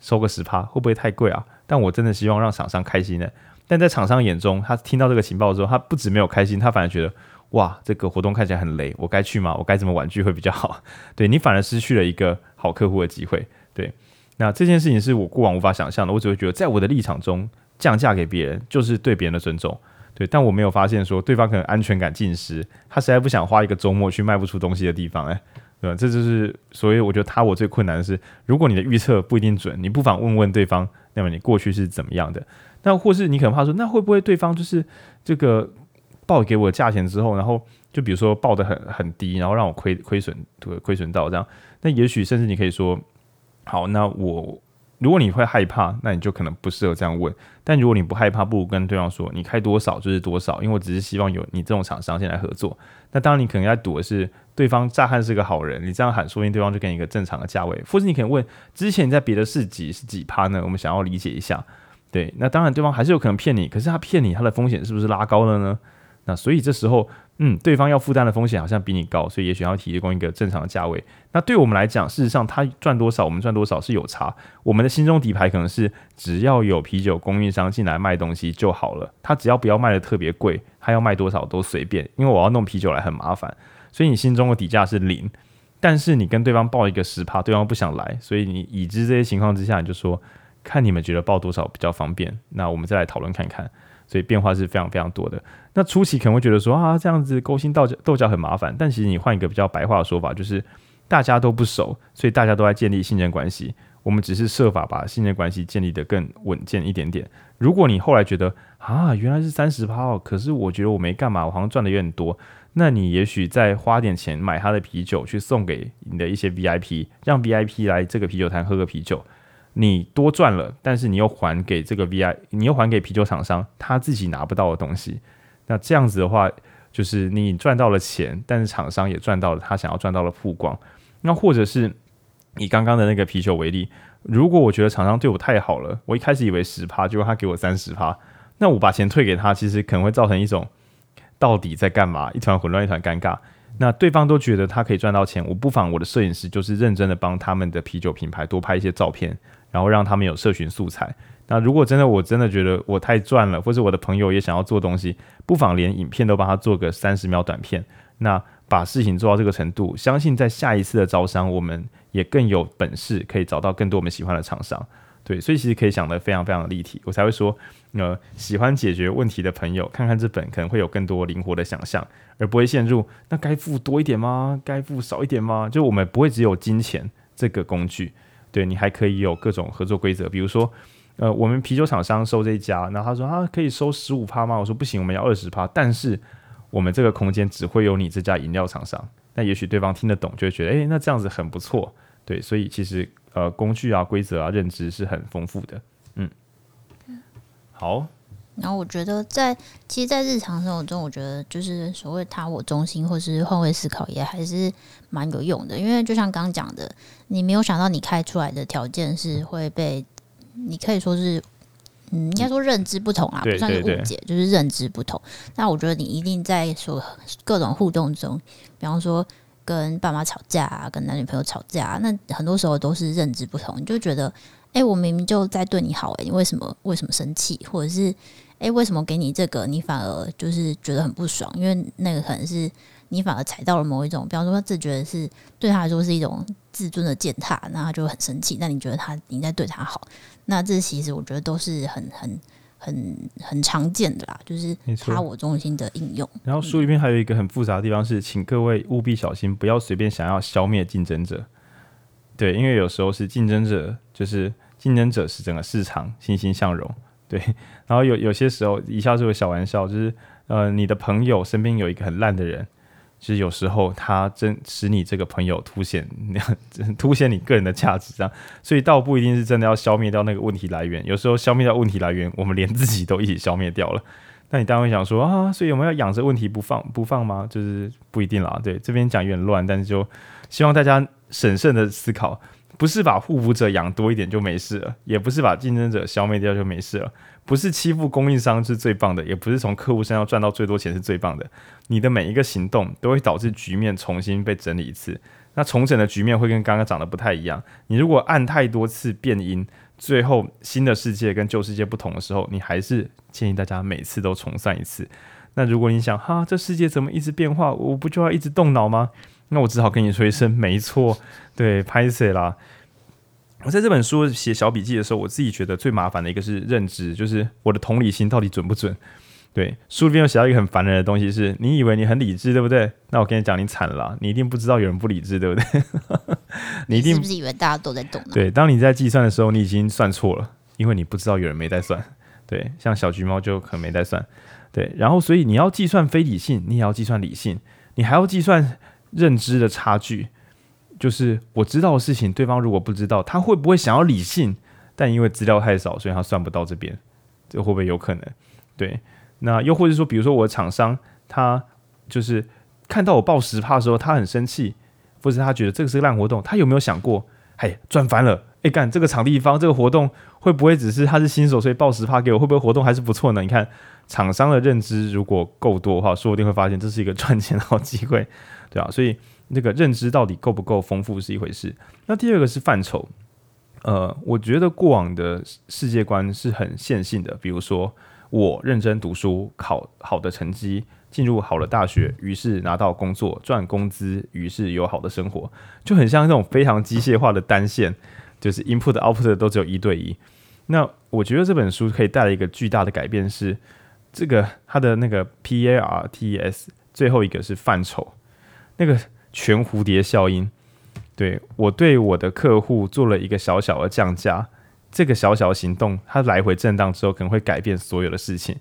收个十趴会不会太贵啊？但我真的希望让厂商开心呢。但在厂商眼中，他听到这个情报之后，他不止没有开心，他反而觉得，哇，这个活动看起来很雷，我该去吗？我该怎么婉拒会比较好？对，你反而失去了一个好客户的机会。对，那这件事情是我过往无法想象的，我只会觉得，在我的立场中，降价给别人就是对别人的尊重。对，但我没有发现说对方可能安全感尽失，他实在不想花一个周末去卖不出东西的地方，哎，对吧？这就是所以我觉得他我最困难的是，如果你的预测不一定准，你不妨问问对方，那么你过去是怎么样的？那或是你可能怕说，那会不会对方就是这个报给我价钱之后，然后就比如说报得很很低，然后让我亏亏损，对，亏损到这样？那也许甚至你可以说，好，那我。如果你会害怕，那你就可能不适合这样问。但如果你不害怕，不如跟对方说，你开多少就是多少，因为我只是希望有你这种厂商先来合作。那当然，你可能在赌的是对方乍看是个好人，你这样喊，说不定对方就给你一个正常的价位。或者你可能问，之前在别的市集是几趴呢？我们想要理解一下。对，那当然对方还是有可能骗你，可是他骗你，他的风险是不是拉高了呢？那所以这时候，嗯，对方要负担的风险好像比你高，所以也许要提供一个正常的价位。那对我们来讲，事实上他赚多少，我们赚多少是有差。我们的心中底牌可能是只要有啤酒供应商进来卖东西就好了，他只要不要卖得特别贵，他要卖多少都随便，因为我要弄啤酒来很麻烦。所以你心中的底价是零，但是你跟对方报一个十趴，对方不想来，所以你已知这些情况之下，你就说看你们觉得报多少比较方便，那我们再来讨论看看。所以变化是非常非常多的。那初期可能会觉得说啊，这样子勾心斗角斗角很麻烦，但其实你换一个比较白话的说法，就是大家都不熟，所以大家都在建立信任关系。我们只是设法把信任关系建立得更稳健一点点。如果你后来觉得啊，原来是三十趴哦，可是我觉得我没干嘛，我好像赚的有点多，那你也许再花点钱买他的啤酒去送给你的一些 VIP，让 VIP 来这个啤酒摊喝个啤酒。你多赚了，但是你又还给这个 VI，你又还给啤酒厂商他自己拿不到的东西。那这样子的话，就是你赚到了钱，但是厂商也赚到了他想要赚到的曝光。那或者是以刚刚的那个啤酒为例，如果我觉得厂商对我太好了，我一开始以为十趴，结果他给我三十趴，那我把钱退给他，其实可能会造成一种到底在干嘛，一团混乱，一团尴尬。那对方都觉得他可以赚到钱，我不妨我的摄影师就是认真的帮他们的啤酒品牌多拍一些照片。然后让他们有社群素材。那如果真的我真的觉得我太赚了，或者我的朋友也想要做东西，不妨连影片都帮他做个三十秒短片。那把事情做到这个程度，相信在下一次的招商，我们也更有本事可以找到更多我们喜欢的厂商。对，所以其实可以想得非常非常的立体，我才会说，呃，喜欢解决问题的朋友，看看这本可能会有更多灵活的想象，而不会陷入那该付多一点吗？该付少一点吗？就我们不会只有金钱这个工具。对，你还可以有各种合作规则，比如说，呃，我们啤酒厂商收这一家，然后他说啊，可以收十五趴吗？我说不行，我们要二十趴。但是我们这个空间只会有你这家饮料厂商。那也许对方听得懂，就会觉得，哎，那这样子很不错。对，所以其实呃，工具啊、规则啊、认知是很丰富的。嗯，好。然后我觉得在，在其实，在日常生活中，我觉得就是所谓他我中心或是换位思考，也还是蛮有用的。因为就像刚刚讲的，你没有想到你开出来的条件是会被，你可以说是，嗯，应该说认知不同啊，不算是误解，就是认知不同。那我觉得你一定在所各种互动中，比方说跟爸妈吵架啊，跟男女朋友吵架啊，那很多时候都是认知不同，你就觉得，哎，我明明就在对你好，哎，你为什么为什么生气，或者是？诶，为什么给你这个，你反而就是觉得很不爽？因为那个可能是你反而踩到了某一种，比方说他自觉得是对他来说是一种自尊的践踏，那他就很生气。那你觉得他你在对他好？那这其实我觉得都是很很很很常见的啦，就是他我中心的应用。然后书里面还有一个很复杂的地方是，请各位务必小心，不要随便想要消灭竞争者。对，因为有时候是竞争者，就是竞争者是整个市场欣欣向荣。对，然后有有些时候，以下是个小玩笑，就是呃，你的朋友身边有一个很烂的人，其实有时候他真使你这个朋友凸显 凸显你个人的价值，这样，所以倒不一定是真的要消灭掉那个问题来源，有时候消灭掉问题来源，我们连自己都一起消灭掉了。那你当然会想说啊，所以我们要养着问题不放不放吗？就是不一定啦。对，这边讲有点乱，但是就希望大家审慎的思考。不是把互补者养多一点就没事了，也不是把竞争者消灭掉就没事了，不是欺负供应商是最棒的，也不是从客户身上赚到最多钱是最棒的。你的每一个行动都会导致局面重新被整理一次，那重整的局面会跟刚刚长得不太一样。你如果按太多次变音，最后新的世界跟旧世界不同的时候，你还是建议大家每次都重算一次。那如果你想哈，这世界怎么一直变化，我不就要一直动脑吗？那我只好跟你说一声，没错，对，拍谢啦。我在这本书写小笔记的时候，我自己觉得最麻烦的一个是认知，就是我的同理心到底准不准？对，书里面有写到一个很烦人的东西是，是你以为你很理智，对不对？那我跟你讲，你惨了，你一定不知道有人不理智，对不对？你一定是不是以为大家都在动？对，当你在计算的时候，你已经算错了，因为你不知道有人没在算。对，像小橘猫就可能没在算。对，然后所以你要计算非理性，你也要计算理性，你还要计算。认知的差距，就是我知道的事情，对方如果不知道，他会不会想要理性？但因为资料太少，所以他算不到这边，这会不会有可能？对，那又或者说，比如说我的厂商，他就是看到我报十趴的时候，他很生气，或者他觉得这个是个烂活动，他有没有想过，嘿，赚翻了，哎，干这个场地方这个活动会不会只是他是新手，所以报十趴给我？会不会活动还是不错呢？你看厂商的认知如果够多的话，说不定会发现这是一个赚钱的好机会，对啊，所以那个认知到底够不够丰富是一回事。那第二个是范畴，呃，我觉得过往的世界观是很线性的，比如说我认真读书，考好的成绩。进入好的大学，于是拿到工作赚工资，于是有好的生活，就很像那种非常机械化的单线，就是 input output 都只有一对一。那我觉得这本书可以带来一个巨大的改变是，这个它的那个 P A R T E S 最后一个是范畴，那个全蝴蝶效应。对，我对我的客户做了一个小小的降价，这个小小行动，它来回震荡之后，可能会改变所有的事情。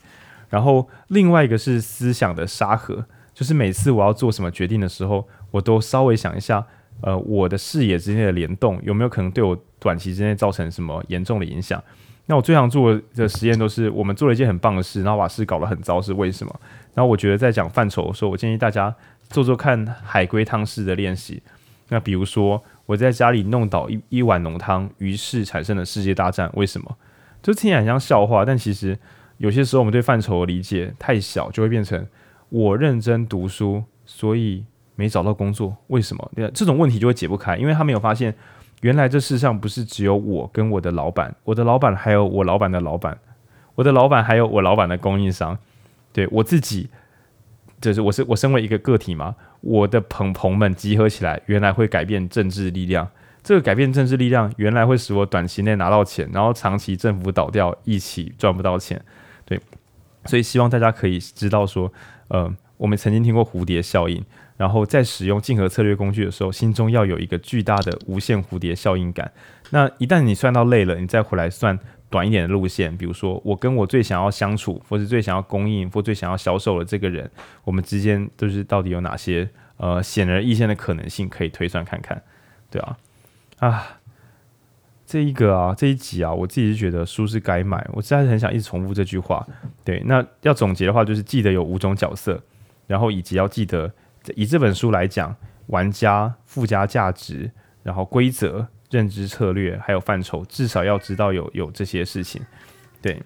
然后另外一个是思想的沙盒，就是每次我要做什么决定的时候，我都稍微想一下，呃，我的视野之间的联动有没有可能对我短期之内造成什么严重的影响？那我最常做的实验都是，我们做了一件很棒的事，然后把事搞得很糟，是为什么？然后我觉得在讲范畴的时候，我建议大家做做看海龟汤式的练习。那比如说我在家里弄倒一一碗浓汤，于是产生了世界大战，为什么？就听起来很像笑话，但其实。有些时候，我们对范畴的理解太小，就会变成我认真读书，所以没找到工作。为什么？对这种问题就会解不开，因为他没有发现，原来这世上不是只有我跟我的老板，我的老板还有我老板的老板，我的老板还有我老板的供应商。对，我自己，就是我是我身为一个个体嘛，我的朋朋们集合起来，原来会改变政治力量。这个改变政治力量，原来会使我短期内拿到钱，然后长期政府倒掉，一起赚不到钱。对，所以希望大家可以知道说，呃，我们曾经听过蝴蝶效应，然后在使用竞合策略工具的时候，心中要有一个巨大的无限蝴蝶效应感。那一旦你算到累了，你再回来算短一点的路线，比如说我跟我最想要相处，或是最想要供应，或最想要销售的这个人，我们之间都是到底有哪些呃显而易见的可能性可以推算看看，对啊，啊。这一个啊，这一集啊，我自己是觉得书是该买，我实在是很想一直重复这句话。对，那要总结的话，就是记得有五种角色，然后以及要记得以这本书来讲，玩家、附加价值，然后规则、认知策略，还有范畴，至少要知道有有这些事情。对，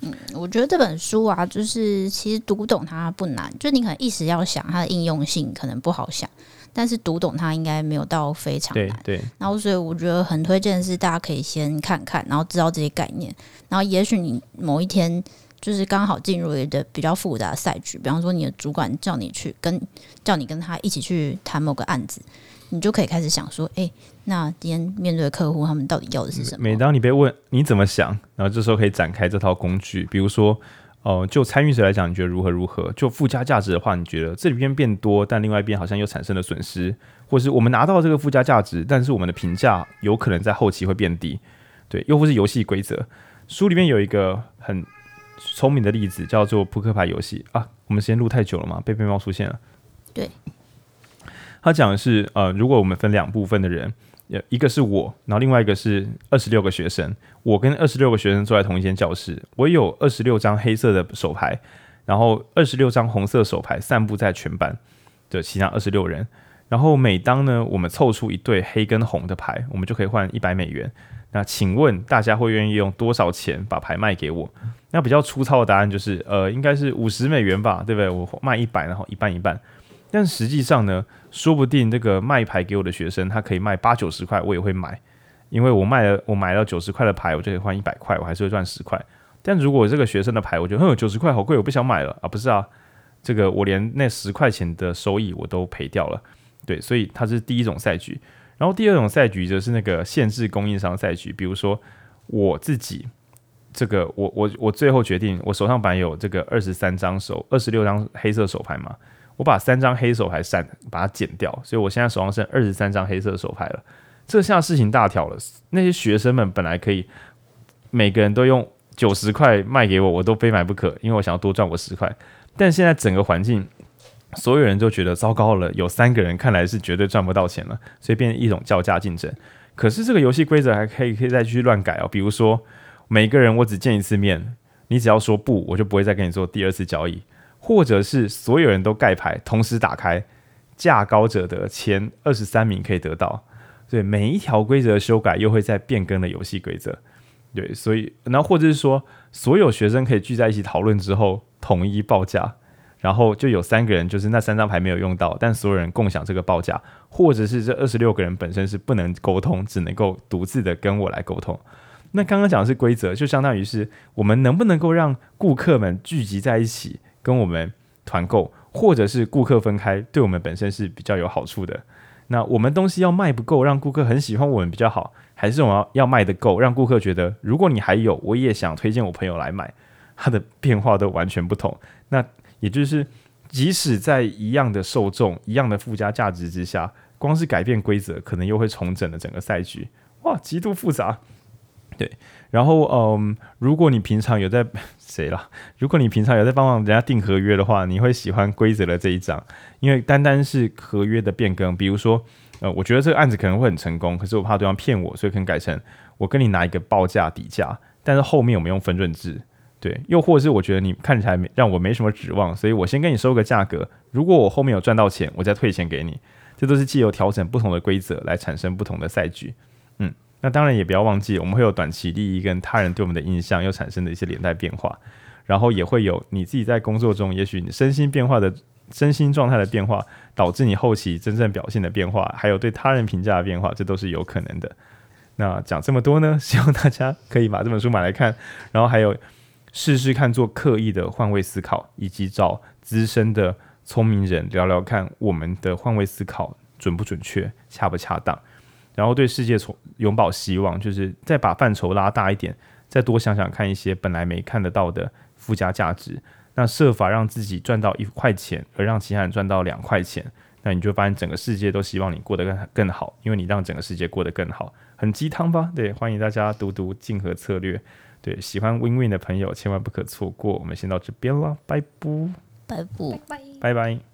嗯，我觉得这本书啊，就是其实读懂它不难，就你可能一时要想它的应用性，可能不好想。但是读懂它应该没有到非常难，对，对。然后所以我觉得很推荐的是大家可以先看看，然后知道这些概念，然后也许你某一天就是刚好进入一个比较复杂的赛局，比方说你的主管叫你去跟叫你跟他一起去谈某个案子，你就可以开始想说，哎、那今天面对的客户他们到底要的是什么？每当你被问你怎么想，然后这时候可以展开这套工具，比如说。哦、就参与者来讲，你觉得如何如何？就附加价值的话，你觉得这里边变多，但另外一边好像又产生了损失，或是我们拿到这个附加价值，但是我们的评价有可能在后期会变低，对，又或是游戏规则。书里面有一个很聪明的例子，叫做扑克牌游戏啊。我们时间录太久了吗？贝贝猫出现了。对，他讲的是，呃，如果我们分两部分的人。一个是我，然后另外一个是二十六个学生。我跟二十六个学生坐在同一间教室，我有二十六张黑色的手牌，然后二十六张红色手牌散布在全班的其他二十六人。然后每当呢，我们凑出一对黑跟红的牌，我们就可以换一百美元。那请问大家会愿意用多少钱把牌卖给我？那比较粗糙的答案就是，呃，应该是五十美元吧，对不对？我卖一百，然后一半一半。但实际上呢，说不定这个卖牌给我的学生，他可以卖八九十块，我也会买，因为我卖了，我买到九十块的牌，我就可以换一百块，我还是会赚十块。但如果这个学生的牌，我觉得哼，九十块好贵，我不想买了啊，不是啊，这个我连那十块钱的收益我都赔掉了，对，所以它是第一种赛局。然后第二种赛局则是那个限制供应商赛局，比如说我自己，这个我我我最后决定，我手上本来有这个二十三张手，二十六张黑色手牌嘛。我把三张黑手牌删，把它剪掉，所以我现在手上剩二十三张黑色手牌了。这下事情大条了。那些学生们本来可以每个人都用九十块卖给我，我都非买不可，因为我想要多赚我十块。但现在整个环境，所有人都觉得糟糕了，有三个人看来是绝对赚不到钱了，所以变成一种叫价竞争。可是这个游戏规则还可以可以再继续乱改哦，比如说每个人我只见一次面，你只要说不，我就不会再跟你做第二次交易。或者是所有人都盖牌，同时打开，价高者得，前二十三名可以得到。对，每一条规则的修改又会再变更的游戏规则。对，所以然后或者是说，所有学生可以聚在一起讨论之后统一报价，然后就有三个人就是那三张牌没有用到，但所有人共享这个报价，或者是这二十六个人本身是不能沟通，只能够独自的跟我来沟通。那刚刚讲的是规则，就相当于是我们能不能够让顾客们聚集在一起跟我们团购，或者是顾客分开，对我们本身是比较有好处的。那我们东西要卖不够，让顾客很喜欢我们比较好，还是我们要要卖得够，让顾客觉得如果你还有，我也想推荐我朋友来买，它的变化都完全不同。那也就是，即使在一样的受众、一样的附加价值之下，光是改变规则，可能又会重整了整个赛局，哇，极度复杂。对，然后嗯，如果你平常有在谁啦？如果你平常有在帮忙人家订合约的话，你会喜欢规则的这一章，因为单单是合约的变更，比如说，呃，我觉得这个案子可能会很成功，可是我怕对方骗我，所以可能改成我跟你拿一个报价底价，但是后面我们用分润制，对，又或是我觉得你看起来没让我没什么指望，所以我先跟你收个价格，如果我后面有赚到钱，我再退钱给你，这都是借由调整不同的规则来产生不同的赛局。那当然也不要忘记，我们会有短期利益跟他人对我们的印象又产生的一些连带变化，然后也会有你自己在工作中，也许你身心变化的身心状态的变化，导致你后期真正表现的变化，还有对他人评价的变化，这都是有可能的。那讲这么多呢，希望大家可以把这本书买来看，然后还有试试看做刻意的换位思考，以及找资深的聪明人聊聊看，我们的换位思考准不准确，恰不恰当。然后对世界从拥抱希望，就是再把范畴拉大一点，再多想想看一些本来没看得到的附加价值。那设法让自己赚到一块钱，而让其他人赚到两块钱，那你就发现整个世界都希望你过得更更好，因为你让整个世界过得更好。很鸡汤吧？对，欢迎大家读读《竞合策略》。对，喜欢 Win Win 的朋友千万不可错过。我们先到这边了，拜拜，拜拜，拜拜。